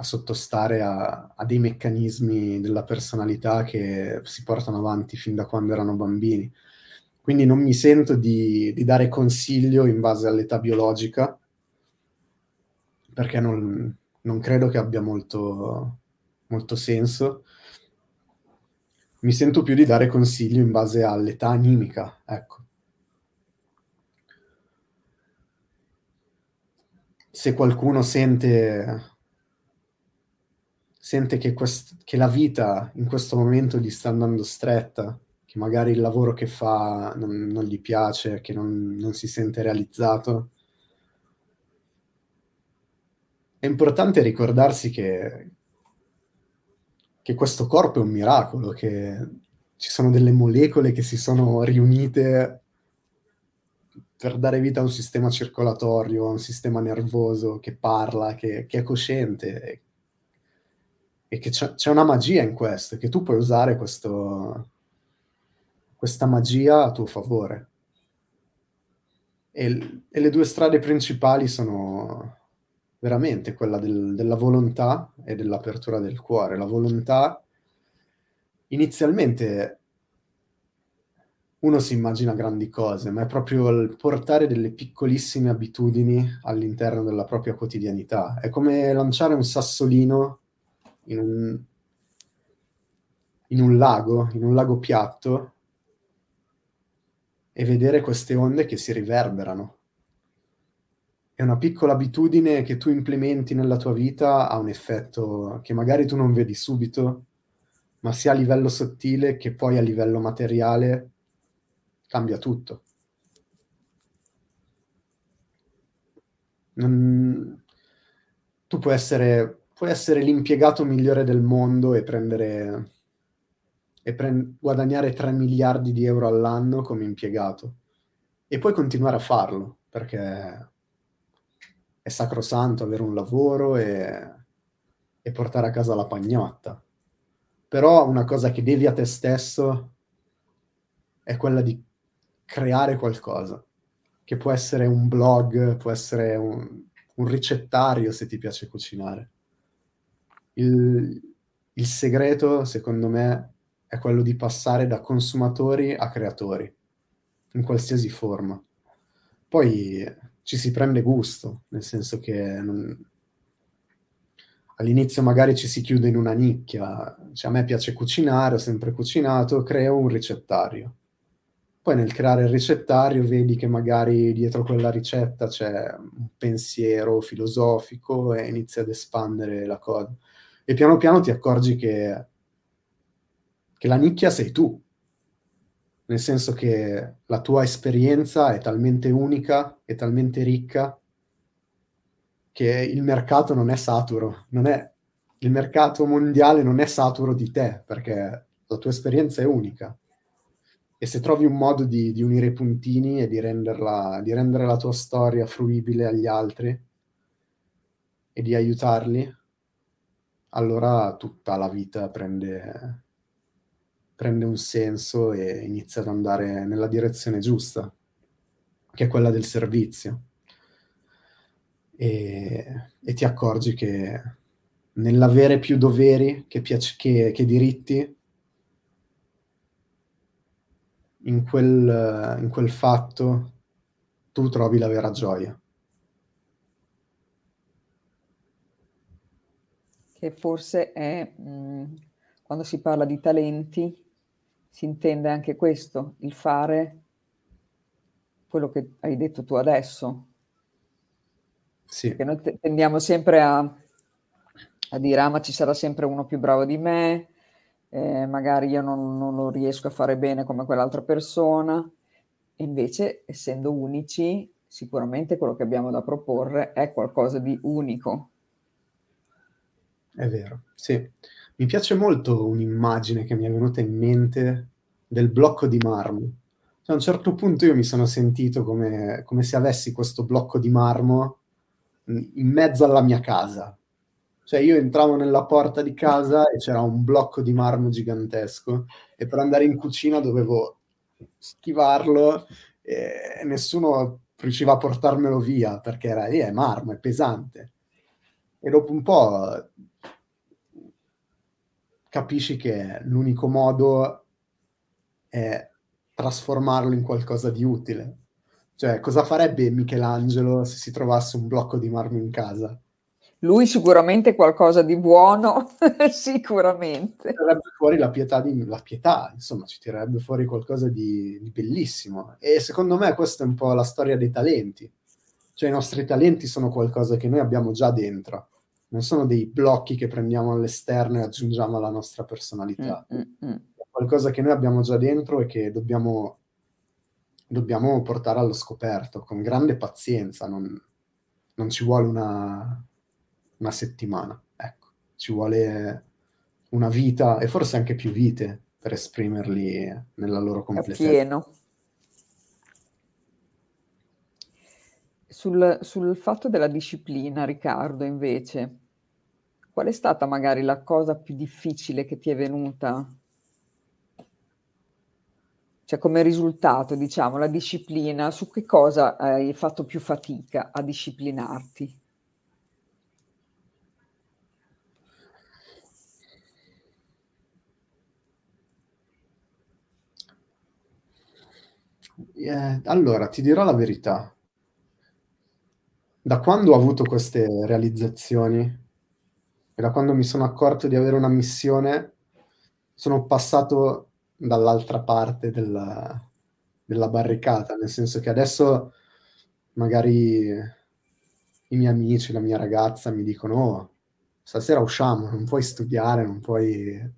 a sottostare a a dei meccanismi della personalità che si portano avanti fin da quando erano bambini. Quindi non mi sento di di dare consiglio in base all'età biologica perché non non credo che abbia molto molto senso. Mi sento più di dare consiglio in base all'età animica, ecco. Se qualcuno sente sente che quest che la vita in questo momento gli sta andando stretta, che magari il lavoro che fa non non gli piace, che non non si sente realizzato. È importante ricordarsi che che questo corpo è un miracolo, che ci sono delle molecole che si sono riunite per dare vita a un sistema circolatorio, a un sistema nervoso che parla, che che è cosciente. E che c'è c'è una magia in questo che tu puoi usare questo questa magia a tuo favore. E e le 2 strade principali sono veramente quella del della volontà e dell'apertura del cuore. La volontà inizialmente uno si immagina grandi cose, ma è proprio il portare delle piccolissime abitudini all'interno della propria quotidianità. È come lanciare un sassolino in un in un lago, in un lago piatto e vedere queste onde che si riverberano. E una piccola abitudine che tu implementi nella tua vita ha un effetto che magari tu non vedi subito, ma sia a livello sottile che poi a livello materiale cambia tutto. Non... Tu puoi essere, puoi essere l'impiegato migliore del mondo e prendere e pre- guadagnare 3 miliardi di euro all'anno come impiegato e poi continuare a farlo perché è sacrosanto avere un lavoro e, e portare a casa la pagnotta. Però una cosa che devi a te stesso è quella di creare qualcosa, che può essere un blog, può essere un, un ricettario se ti piace cucinare. Il, il segreto, secondo me, è quello di passare da consumatori a creatori, in qualsiasi forma. Poi ci si prende gusto, nel senso che non... all'inizio magari ci si chiude in una nicchia, cioè a me piace cucinare, ho sempre cucinato, creo un ricettario. Poi nel creare il ricettario vedi che magari dietro quella ricetta c'è un pensiero filosofico e inizi ad espandere la cosa. E piano piano ti accorgi che, che la nicchia sei tu, nel senso che la tua esperienza è talmente unica e talmente ricca che il mercato non è saturo, non è, il mercato mondiale non è saturo di te, perché la tua esperienza è unica. E se trovi un modo di, di unire i puntini e di, renderla, di rendere la tua storia fruibile agli altri e di aiutarli, allora tutta la vita prende, prende un senso e inizia ad andare nella direzione giusta, che è quella del servizio. E, e ti accorgi che nell'avere più doveri che, piace, che, che diritti, in quel, in quel fatto tu trovi la vera gioia. Che forse è, mh, mm, quando si parla di talenti, si intende anche questo, il fare quello che hai detto tu adesso. Sì. Perché noi tendiamo sempre a, a, dire, ah ma ci sarà sempre uno più bravo di me, eh, magari io non, non lo riesco a fare bene come quell'altra persona, e invece essendo unici, sicuramente quello che abbiamo da proporre è qualcosa di unico. È vero, sì. Mi piace molto un'immagine che mi è venuta in mente del blocco di marmo. Cioè, a un certo punto io mi sono sentito come, come se avessi questo blocco di marmo in mezzo alla mia casa. Cioè io entravo nella porta di casa e c'era un blocco di marmo gigantesco e per andare in cucina dovevo schivarlo e nessuno riusciva a portarmelo via perché era lì, è marmo, è pesante. E dopo un po' capisci che l'unico modo è trasformarlo in qualcosa di utile. Cioè, cosa farebbe Michelangelo se si trovasse un blocco di marmo in casa? Lui sicuramente qualcosa di buono, sicuramente. Tirerebbe fuori la pietà, di, la pietà, insomma, ci tirerebbe fuori qualcosa di, di bellissimo. E secondo me questa è un po' la storia dei talenti. Cioè, i nostri talenti sono qualcosa che noi abbiamo già dentro non sono dei blocchi che prendiamo all'esterno e aggiungiamo alla nostra personalità. Mm-hmm. È qualcosa che noi abbiamo già dentro e che dobbiamo, dobbiamo portare allo scoperto con grande pazienza. Non, non ci vuole una, una settimana, ecco, ci vuole una vita e forse anche più vite per esprimerli nella loro completezza. Pieno. Sul, sul fatto della disciplina, Riccardo, invece, qual è stata magari la cosa più difficile che ti è venuta? Cioè come risultato, diciamo, la disciplina, su che cosa hai fatto più fatica a disciplinarti? Eh, allora, ti dirò la verità da quando ho avuto queste realizzazioni e da quando mi sono accorto di avere una missione, sono passato dall'altra parte della, della barricata, nel senso che adesso magari i miei amici, la mia ragazza mi dicono oh, stasera usciamo, non puoi studiare, non puoi...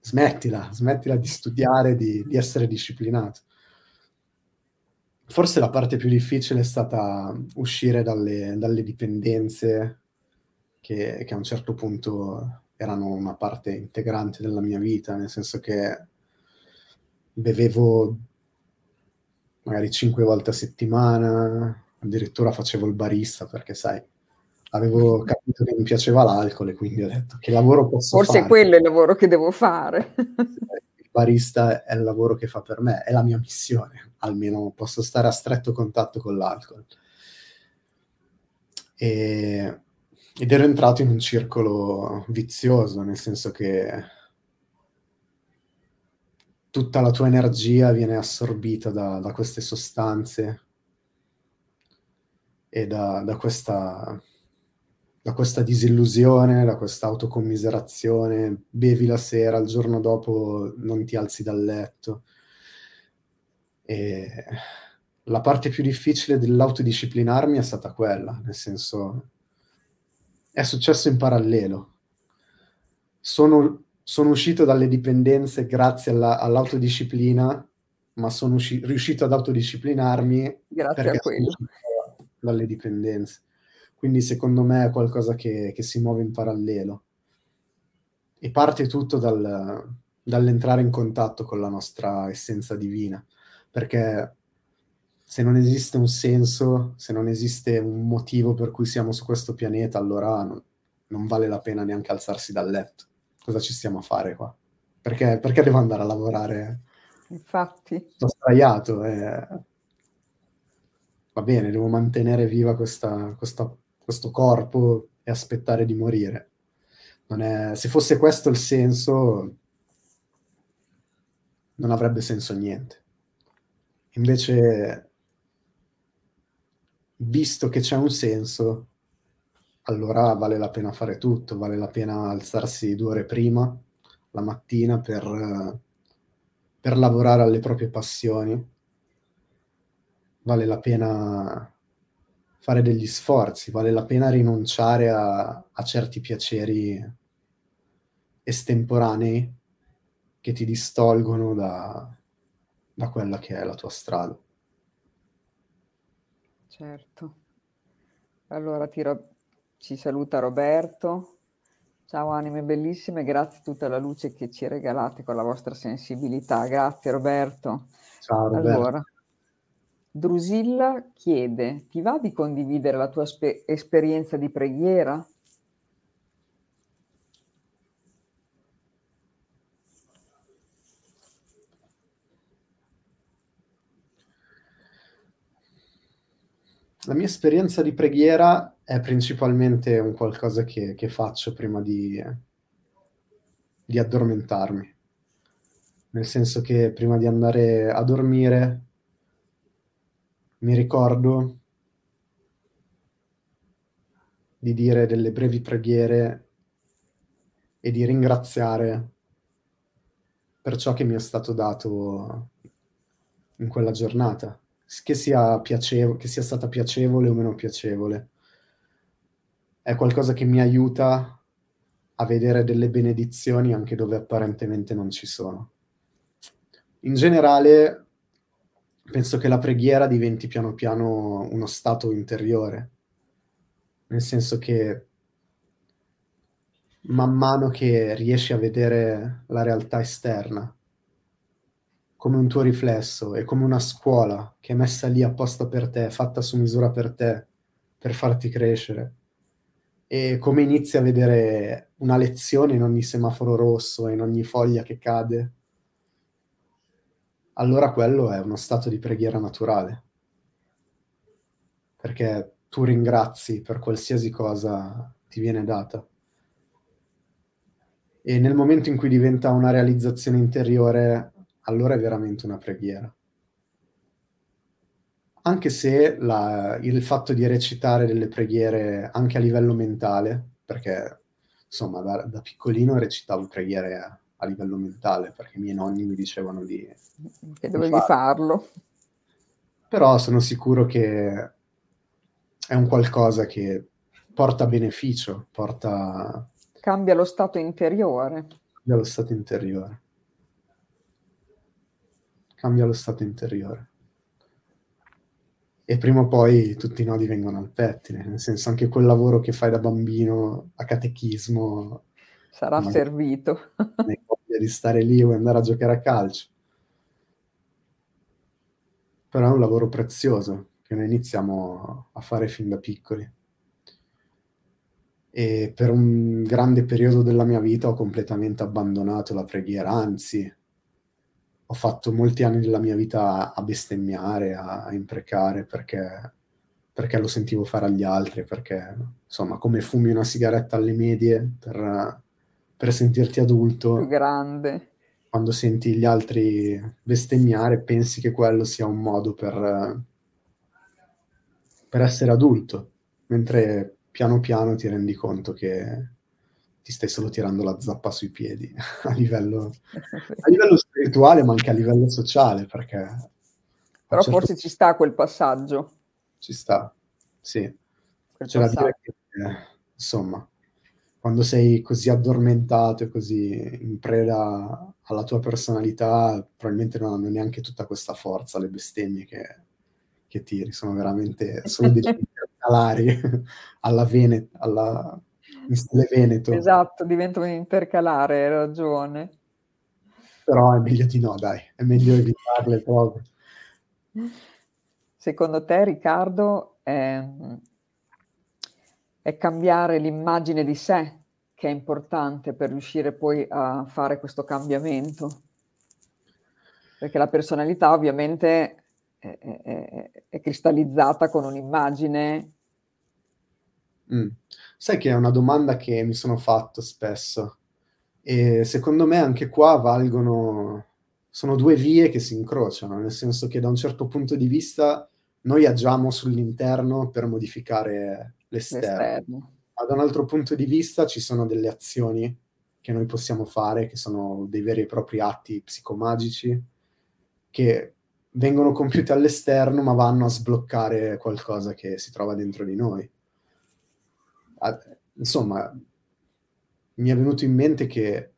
Smettila, smettila di studiare, di, di essere disciplinato forse la parte più difficile è stata uscire dalle dalle dipendenze che che a un certo punto erano una parte integrante della mia vita, nel senso che bevevo magari 5 volte a settimana, addirittura facevo il barista perché sai, avevo capito che mi piaceva l'alcol e quindi ho detto: "Che lavoro posso Forse fare?" quello è il lavoro che devo fare. Il barista è il lavoro che fa per me, è la mia missione, almeno posso stare a stretto contatto con l'alcol. Ehm, ed ero entrato in un circolo vizioso, nel senso che tutta la tua energia viene assorbita da da queste sostanze e da da questa da questa disillusione, da questa autocommiserazione, bevi la sera, il giorno dopo non ti alzi dal letto. E la parte più difficile dell'autodisciplinarmi è stata quella, nel senso è successo in parallelo. Sono sono uscito dalle dipendenze grazie alla all'autodisciplina, ma sono usci riuscito ad autodisciplinarmi Grazie a quello. dalle dipendenze. Quindi secondo me è qualcosa che che si muove in parallelo. E parte tutto dal dall'entrare in contatto con la nostra essenza divina, perché se non esiste un senso, se non esiste un motivo per cui siamo su questo pianeta, allora no non vale la pena neanche alzarsi dal letto. Cosa ci stiamo a fare qua? Perché perché devo andare a lavorare Infatti. sto sdraiato, ehm va bene, devo mantenere viva questa questa questo corpo e aspettare di morire. Non è se fosse questo il senso non avrebbe senso niente. Invece visto che c'è un senso, allora vale la pena fare tutto, vale la pena alzarsi 2 ore prima, la mattina per per lavorare alle proprie passioni. Vale la pena fare degli sforzi, vale la pena rinunciare a a certi piaceri estemporanei che ti distolgono da da quella che è la tua strada. Certo. Allora ti ro ci saluta Roberto. Ciao anime bellissime, grazie tutta la luce che ci regalate con la vostra sensibilità. Grazie Roberto. Ciao Rober Allora, Drusilla chiede: "Ti va di condividere la tua spe esperienza di preghiera?" La mia esperienza di preghiera è principalmente un qualcosa che che faccio prima di di addormentarmi. Nel senso che prima di andare a dormire mi ricordo di dire delle brevi preghiere e di ringraziare per ciò che mi è stato dato in quella giornata, che sia piacev che sia stata piacevole o meno piacevole. È qualcosa che mi aiuta a vedere delle benedizioni anche dove apparentemente non ci sono. In generale penso che la preghiera diventi piano piano uno stato interiore. Nel senso che man mano che riesci a vedere la realtà esterna come un tuo riflesso, è come una scuola che è messa lì apposta per te, fatta su misura per te, per farti crescere. E come inizi a vedere una lezione in ogni semaforo rosso, in ogni foglia che cade allora quello è uno stato di preghiera naturale. Perché tu ringrazi per qualsiasi cosa ti viene data. E nel momento in cui diventa una realizzazione interiore, allora è veramente una preghiera. Anche se la il fatto di recitare delle preghiere anche a livello mentale, perché insomma da da piccolino recitavo preghiere a a livello mentale, perché i miei nonni mi dicevano di che di dovevi farlo. farlo. Però sono sicuro che è un qualcosa che porta beneficio, porta Cambia lo stato interiore. Cambia lo stato interiore. Cambia lo stato interiore. e prima o poi tutti i nodi vengono al pettine, nel senso anche quel lavoro che fai da bambino a catechismo sarà servito. Hai voglia di stare lì o andare a giocare a calcio. Però è un lavoro prezioso che noi iniziamo a fare fin da piccoli. E per un grande periodo della mia vita ho completamente abbandonato la preghiera, anzi ho fatto molti anni della mia vita a bestemmiare, a imprecare perché, perché lo sentivo fare agli altri, perché insomma come fumi una sigaretta alle medie per, per sentirti adulto. Grande. Quando senti gli altri bestemmiare pensi che quello sia un modo per, per essere adulto, mentre piano piano ti rendi conto che ti stai solo tirando la zappa sui piedi a livello, a livello spirituale, ma anche a livello sociale, perché... Però certo forse ci sta quel passaggio. Ci sta, sì. Quel C'è passaggio. da dire che, eh, insomma, quando sei così addormentato e così in preda alla tua personalità, probabilmente non hanno neanche tutta questa forza, le bestemmie che, che tiri, sono veramente, sono degli intercalari alla Veneto, alla, in stile Veneto. Esatto, diventa un intercalare, hai ragione. Però è meglio di no, dai, è meglio evitarle proprio. Secondo te, Riccardo, è, è cambiare l'immagine di sé che è importante per riuscire poi a fare questo cambiamento? Perché la personalità ovviamente è, è, è cristallizzata con un'immagine Mm. Sai che è una domanda che mi sono fatto spesso e secondo me anche qua valgono sono due vie che si incrociano, nel senso che da un certo punto di vista noi agiamo sull'interno per modificare l'esterno, l'esterno. ma da un altro punto di vista ci sono delle azioni che noi possiamo fare, che sono dei veri e propri atti psicomagici, che vengono compiuti all'esterno ma vanno a sbloccare qualcosa che si trova dentro di noi insomma, mi è venuto in mente che,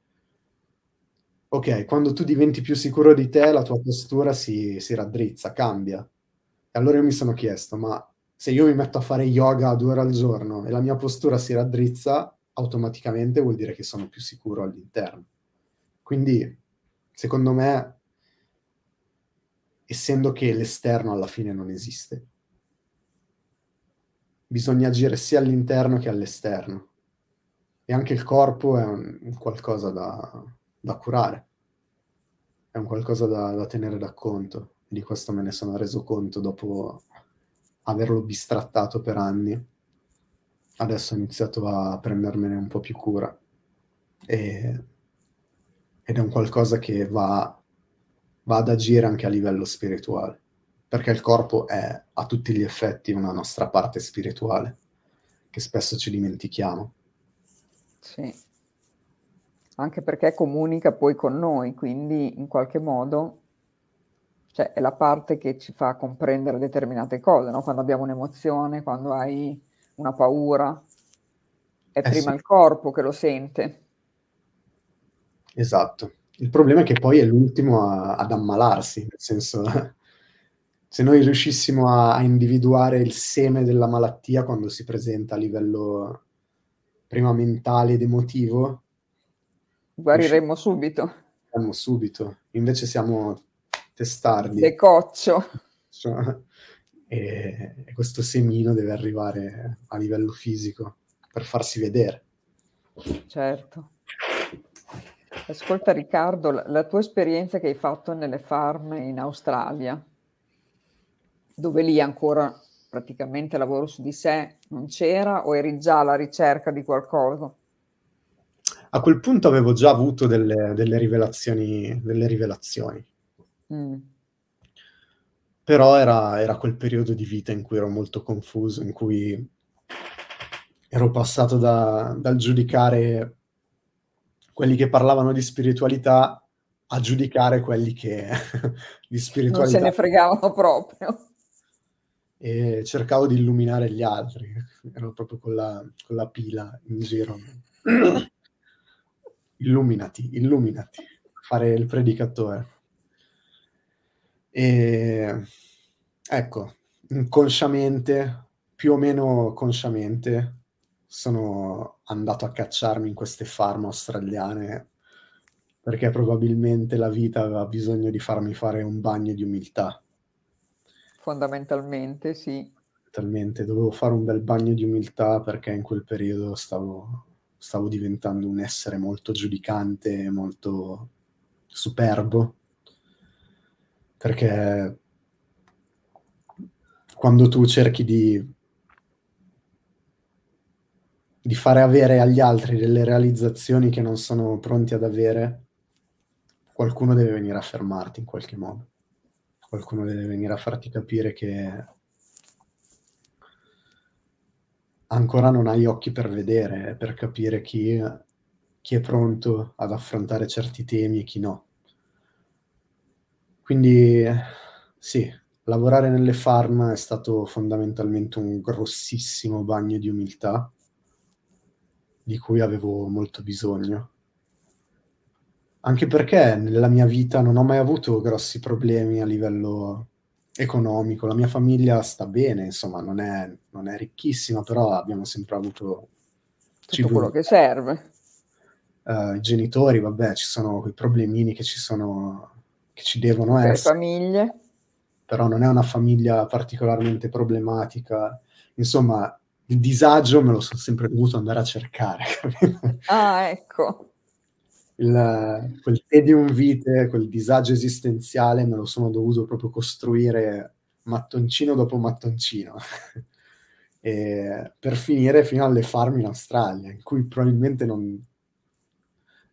ok, quando tu diventi più sicuro di te, la tua postura si, si raddrizza, cambia. E allora io mi sono chiesto, ma se io mi metto a fare yoga due ore al giorno e la mia postura si raddrizza, automaticamente vuol dire che sono più sicuro all'interno. Quindi, secondo me, essendo che l'esterno alla fine non esiste, bisogna agire sia all'interno che all'esterno. E anche il corpo è un, qualcosa da, da, curare, è un qualcosa da, da tenere da conto. Di questo me ne sono reso conto dopo averlo bistrattato per anni. Adesso ho iniziato a prendermene un po' più cura. E, ed è un qualcosa che va, va ad agire anche a livello spirituale perché il corpo è a tutti gli effetti una nostra parte spirituale, che spesso ci dimentichiamo. Sì, anche perché comunica poi con noi, quindi in qualche modo cioè, è la parte che ci fa comprendere determinate cose, no? quando abbiamo un'emozione, quando hai una paura, è eh prima sì. il corpo che lo sente. Esatto. Il problema è che poi è l'ultimo a, ad ammalarsi, nel senso se noi riuscissimo a, a, individuare il seme della malattia quando si presenta a livello prima mentale ed emotivo, guariremmo subito. Guariremmo subito. Invece siamo testardi. Decoccio. Cioè, e, e questo semino deve arrivare a livello fisico per farsi vedere. Certo. Ascolta Riccardo, la, la tua esperienza che hai fatto nelle farm in Australia, dove lì ancora praticamente lavoro su di sé non c'era o eri già alla ricerca di qualcosa? A quel punto avevo già avuto delle, delle rivelazioni, delle rivelazioni. Mm. Però era, era quel periodo di vita in cui ero molto confuso, in cui ero passato da, dal giudicare quelli che parlavano di spiritualità a giudicare quelli che di spiritualità non se ne fregavano proprio e cercavo di illuminare gli altri, ero proprio con la, con la pila in giro. illuminati, illuminati, fare il predicatore. E ecco, inconsciamente, più o meno consciamente, sono andato a cacciarmi in queste farm australiane perché probabilmente la vita aveva bisogno di farmi fare un bagno di umiltà. Fondamentalmente, sì. Talmente, dovevo fare un bel bagno di umiltà perché in quel periodo stavo, stavo diventando un essere molto giudicante, molto superbo, perché quando tu cerchi di, di fare avere agli altri delle realizzazioni che non sono pronti ad avere, qualcuno deve venire a fermarti in qualche modo. Qualcuno deve venire a farti capire che ancora non hai occhi per vedere, per capire chi, chi è pronto ad affrontare certi temi e chi no. Quindi sì, lavorare nelle farm è stato fondamentalmente un grossissimo bagno di umiltà di cui avevo molto bisogno. Anche perché nella mia vita non ho mai avuto grossi problemi a livello economico. La mia famiglia sta bene, insomma, non è, non è ricchissima, però abbiamo sempre avuto tutto quello che serve. Uh, I genitori, vabbè, ci sono quei problemini che ci sono, che ci devono Tutte essere. Le famiglie. Però non è una famiglia particolarmente problematica. Insomma, il disagio me lo sono sempre dovuto andare a cercare. ah, ecco il, quel tedium vitae, quel disagio esistenziale me lo sono dovuto proprio costruire mattoncino dopo mattoncino. per finire fino alle farm in Australia, in cui probabilmente non...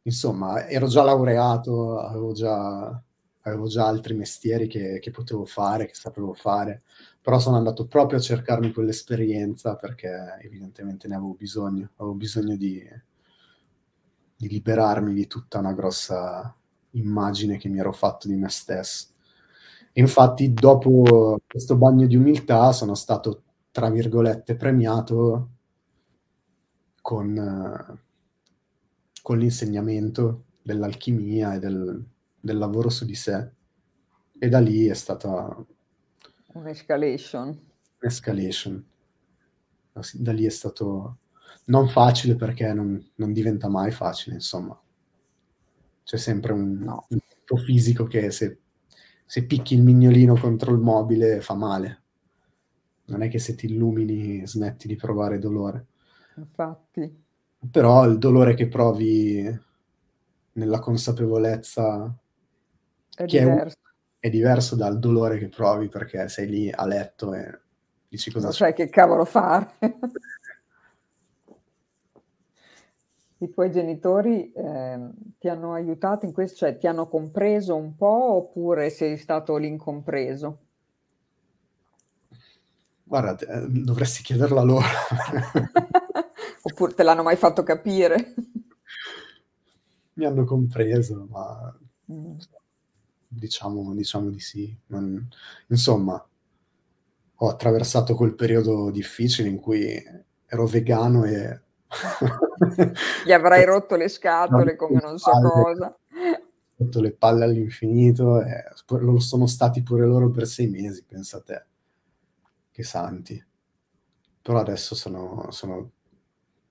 Insomma, ero già laureato, avevo già, avevo già altri mestieri che, che potevo fare, che sapevo fare, però sono andato proprio a cercarmi quell'esperienza perché evidentemente ne avevo bisogno, avevo bisogno di, di liberarmi di tutta una grossa immagine che mi ero fatto di me stesso. E infatti, dopo questo bagno di umiltà, sono stato, tra virgolette, premiato con, con l'insegnamento dell'alchimia e del, del lavoro su di sé. E da lì è stata un'escalation. Un'escalation. Da lì è stato non facile perché non, non, diventa mai facile, insomma. C'è sempre un, no. un fisico che se, se, picchi il mignolino contro il mobile fa male. Non è che se ti illumini smetti di provare dolore. Infatti. Però il dolore che provi nella consapevolezza è diverso. È, è, diverso dal dolore che provi perché sei lì a letto e dici cosa... Non sai che cavolo fare. i tuoi genitori eh, ti hanno aiutato in questo, cioè ti hanno compreso un po' oppure sei stato l'incompreso? Guarda, eh, dovresti chiederlo a loro. oppure te l'hanno mai fatto capire? Mi hanno compreso, ma mm. diciamo, diciamo, di sì. Non, insomma, ho attraversato quel periodo difficile in cui ero vegano e gli avrai rotto le scatole come non so cosa. Rotto le palle all'infinito e lo sono stati pure loro per sei mesi, pensa a te. Che santi. Però adesso sono, sono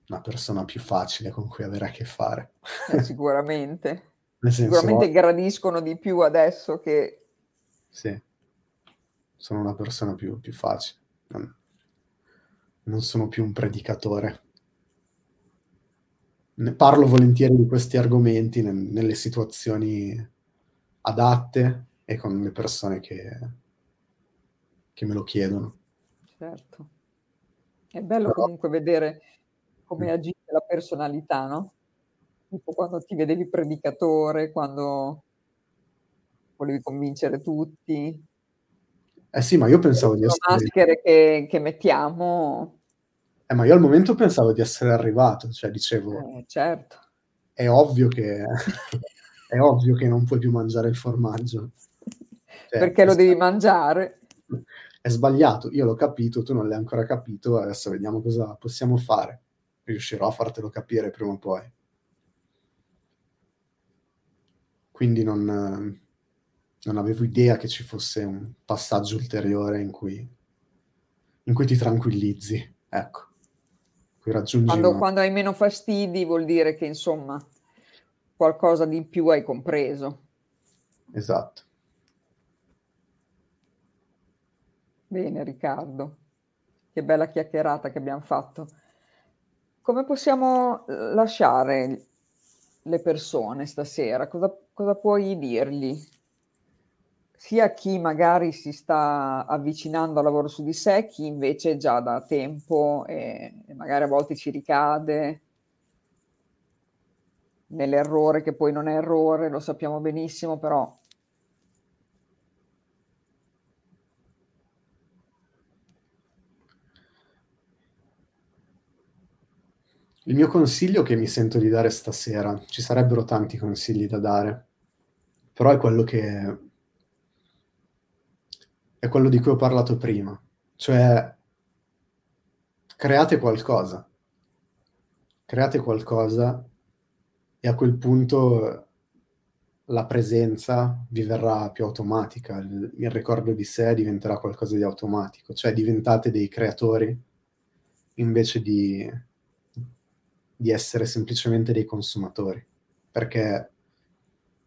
una persona più facile con cui avere a che fare. Eh, sicuramente. Senso, sicuramente gradiscono di più adesso che... Sì, sono una persona più, più facile. Non sono più un predicatore ne parlo volentieri di questi argomenti ne, nelle situazioni adatte e con le persone che, che me lo chiedono. Certo. È bello Però... comunque vedere come mm. agisce la personalità, no? Tipo quando ti vedevi predicatore, quando volevi convincere tutti. Eh sì, ma io pensavo di essere... Le maschere che, che mettiamo eh, ma io al momento pensavo di essere arrivato, cioè dicevo... Eh, certo. È ovvio che... è ovvio che non puoi più mangiare il formaggio. Cioè, Perché lo devi mangiare? È sbagliato, io l'ho capito, tu non l'hai ancora capito, adesso vediamo cosa possiamo fare. Riuscirò a fartelo capire prima o poi. Quindi non, non avevo idea che ci fosse un passaggio ulteriore in cui in cui ti tranquillizzi, ecco. Raggiungi quando, quando hai meno fastidi vuol dire che insomma qualcosa di più hai compreso. Esatto. Bene Riccardo, che bella chiacchierata che abbiamo fatto. Come possiamo eh, lasciare le persone stasera? Cosa, cosa puoi dirgli? Sia chi magari si sta avvicinando al lavoro su di sé, chi invece già da tempo e magari a volte ci ricade nell'errore che poi non è errore, lo sappiamo benissimo, però Il mio consiglio che mi sento di dare stasera, ci sarebbero tanti consigli da dare, però è quello che è quello di cui ho parlato prima, cioè create qualcosa. Create qualcosa e a quel punto la presenza vi verrà più automatica, il, il ricordo di sé diventerà qualcosa di automatico, cioè diventate dei creatori invece di di essere semplicemente dei consumatori, perché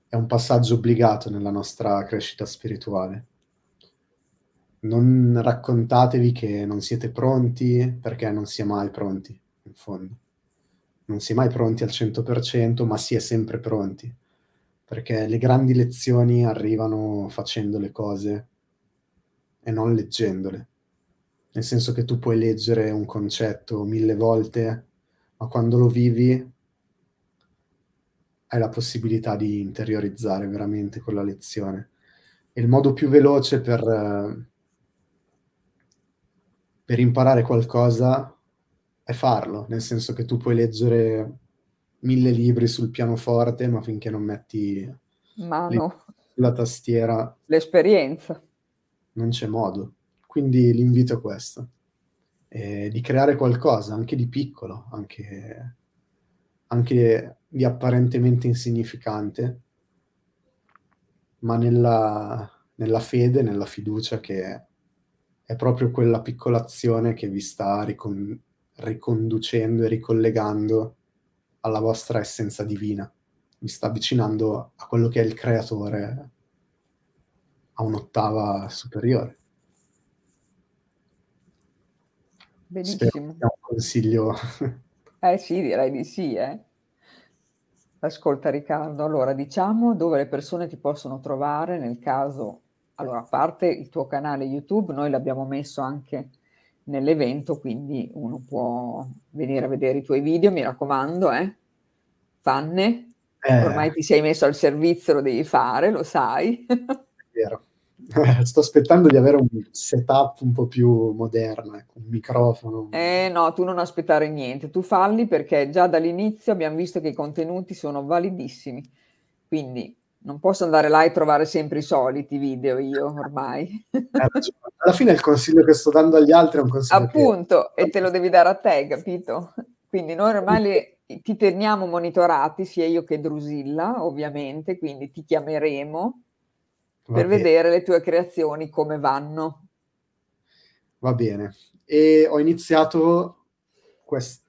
è un passaggio obbligato nella nostra crescita spirituale. Non raccontatevi che non siete pronti, perché non si è mai pronti, in fondo. Non si è mai pronti al 100%, ma si è sempre pronti, perché le grandi lezioni arrivano facendo le cose e non leggendole. Nel senso che tu puoi leggere un concetto mille volte ma quando lo vivi hai la possibilità di interiorizzare veramente quella lezione. E il modo più veloce per, per imparare qualcosa è farlo, nel senso che tu puoi leggere mille libri sul pianoforte, ma finché non metti mano la tastiera, l'esperienza, non c'è modo. Quindi l'invito è questo. Eh, di creare qualcosa, anche di piccolo, anche, anche di apparentemente insignificante, ma nella, nella fede, nella fiducia che è proprio quella piccola azione che vi sta ricon- riconducendo e ricollegando alla vostra essenza divina, vi sta avvicinando a quello che è il creatore a un'ottava superiore. Benissimo. Spero un consiglio. Eh sì, direi di sì, eh. Ascolta Riccardo, allora diciamo dove le persone ti possono trovare nel caso, allora a parte il tuo canale YouTube, noi l'abbiamo messo anche nell'evento, quindi uno può venire a vedere i tuoi video, mi raccomando, eh. Fanne, eh. ormai ti sei messo al servizio, lo devi fare, lo sai. Vero. Sto aspettando di avere un setup un po' più moderno, ecco, un microfono. Eh no, tu non aspettare niente, tu falli perché già dall'inizio abbiamo visto che i contenuti sono validissimi, quindi non posso andare là e trovare sempre i soliti video io ormai. Eh, alla fine il consiglio che sto dando agli altri è un consiglio Appunto, che... e te lo devi dare a te, capito? Quindi noi ormai ti teniamo monitorati, sia io che Drusilla, ovviamente, quindi ti chiameremo per vedere le tue creazioni come vanno. Va bene. E ho iniziato quest-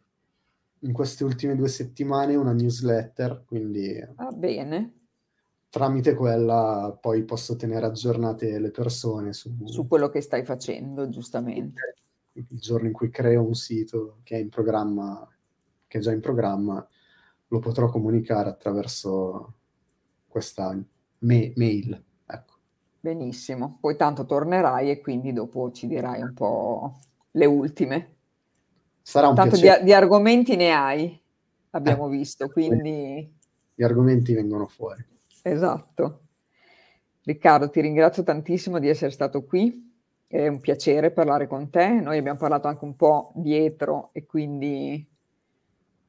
in queste ultime due settimane una newsletter, quindi... Va bene. Tramite quella poi posso tenere aggiornate le persone su... su quello che stai facendo, giustamente. Il giorno in cui creo un sito che è in programma, che è già in programma, lo potrò comunicare attraverso questa me- mail. Benissimo, poi tanto tornerai e quindi dopo ci dirai un po' le ultime. Sarà un tanto di, di, argomenti ne hai, abbiamo eh, visto, quindi... Gli argomenti vengono fuori. Esatto. Riccardo, ti ringrazio tantissimo di essere stato qui, è un piacere parlare con te, noi abbiamo parlato anche un po' dietro e quindi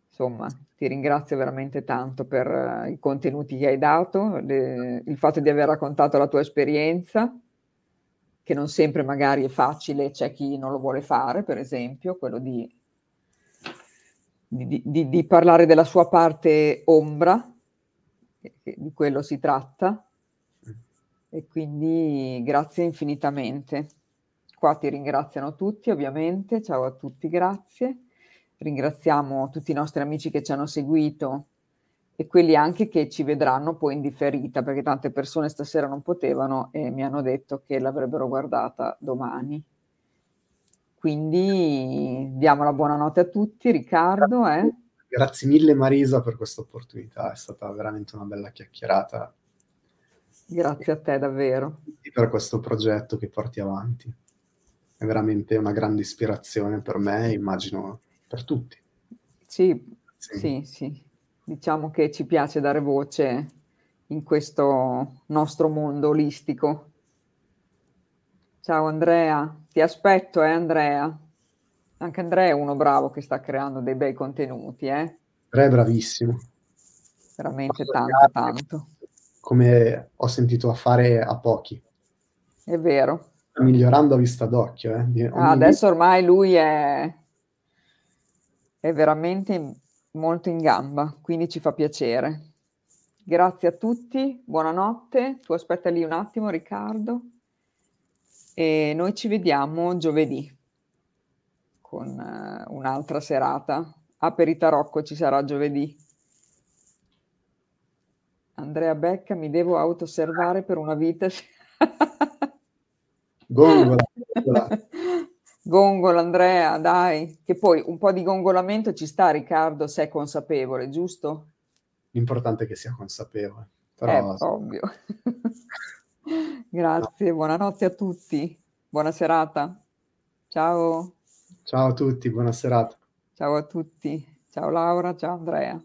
insomma ti ringrazio veramente tanto per uh, i contenuti che hai dato, le, il fatto di aver raccontato la tua esperienza, che non sempre magari è facile, c'è chi non lo vuole fare, per esempio, quello di, di, di, di parlare della sua parte ombra, di quello si tratta, e quindi grazie infinitamente. qua ti ringraziano tutti ovviamente, ciao a tutti, grazie. Ringraziamo tutti i nostri amici che ci hanno seguito e quelli anche che ci vedranno poi in differita, perché tante persone stasera non potevano e mi hanno detto che l'avrebbero guardata domani. Quindi diamo la buonanotte a tutti, Riccardo. Eh? Grazie mille Marisa per questa opportunità, è stata veramente una bella chiacchierata. Grazie a te davvero. E per questo progetto che porti avanti. È veramente una grande ispirazione per me immagino per tutti. Sì, sì, sì, sì. Diciamo che ci piace dare voce in questo nostro mondo olistico. Ciao Andrea, ti aspetto eh Andrea. Anche Andrea è uno bravo che sta creando dei bei contenuti, eh? Andrea è bravissimo. Veramente tanto, tanto. Come ho sentito a fare a pochi. È vero. Sta migliorando a vista d'occhio. Eh? Ah, adesso ormai lui è, è veramente molto in gamba, quindi ci fa piacere. Grazie a tutti, buonanotte. Tu aspetta lì un attimo, Riccardo. E noi ci vediamo giovedì con uh, un'altra serata. A Peritarocco ci sarà giovedì. Andrea Becca, mi devo autoosservare per una vita. gongola, gongola. Andrea, dai. Che poi un po' di gongolamento ci sta, Riccardo, se è consapevole, giusto? L'importante è che sia consapevole. Però... È ovvio. Grazie, no. buonanotte a tutti. Buona serata. Ciao. Ciao a tutti, buona serata. Ciao a tutti. Ciao Laura, ciao Andrea.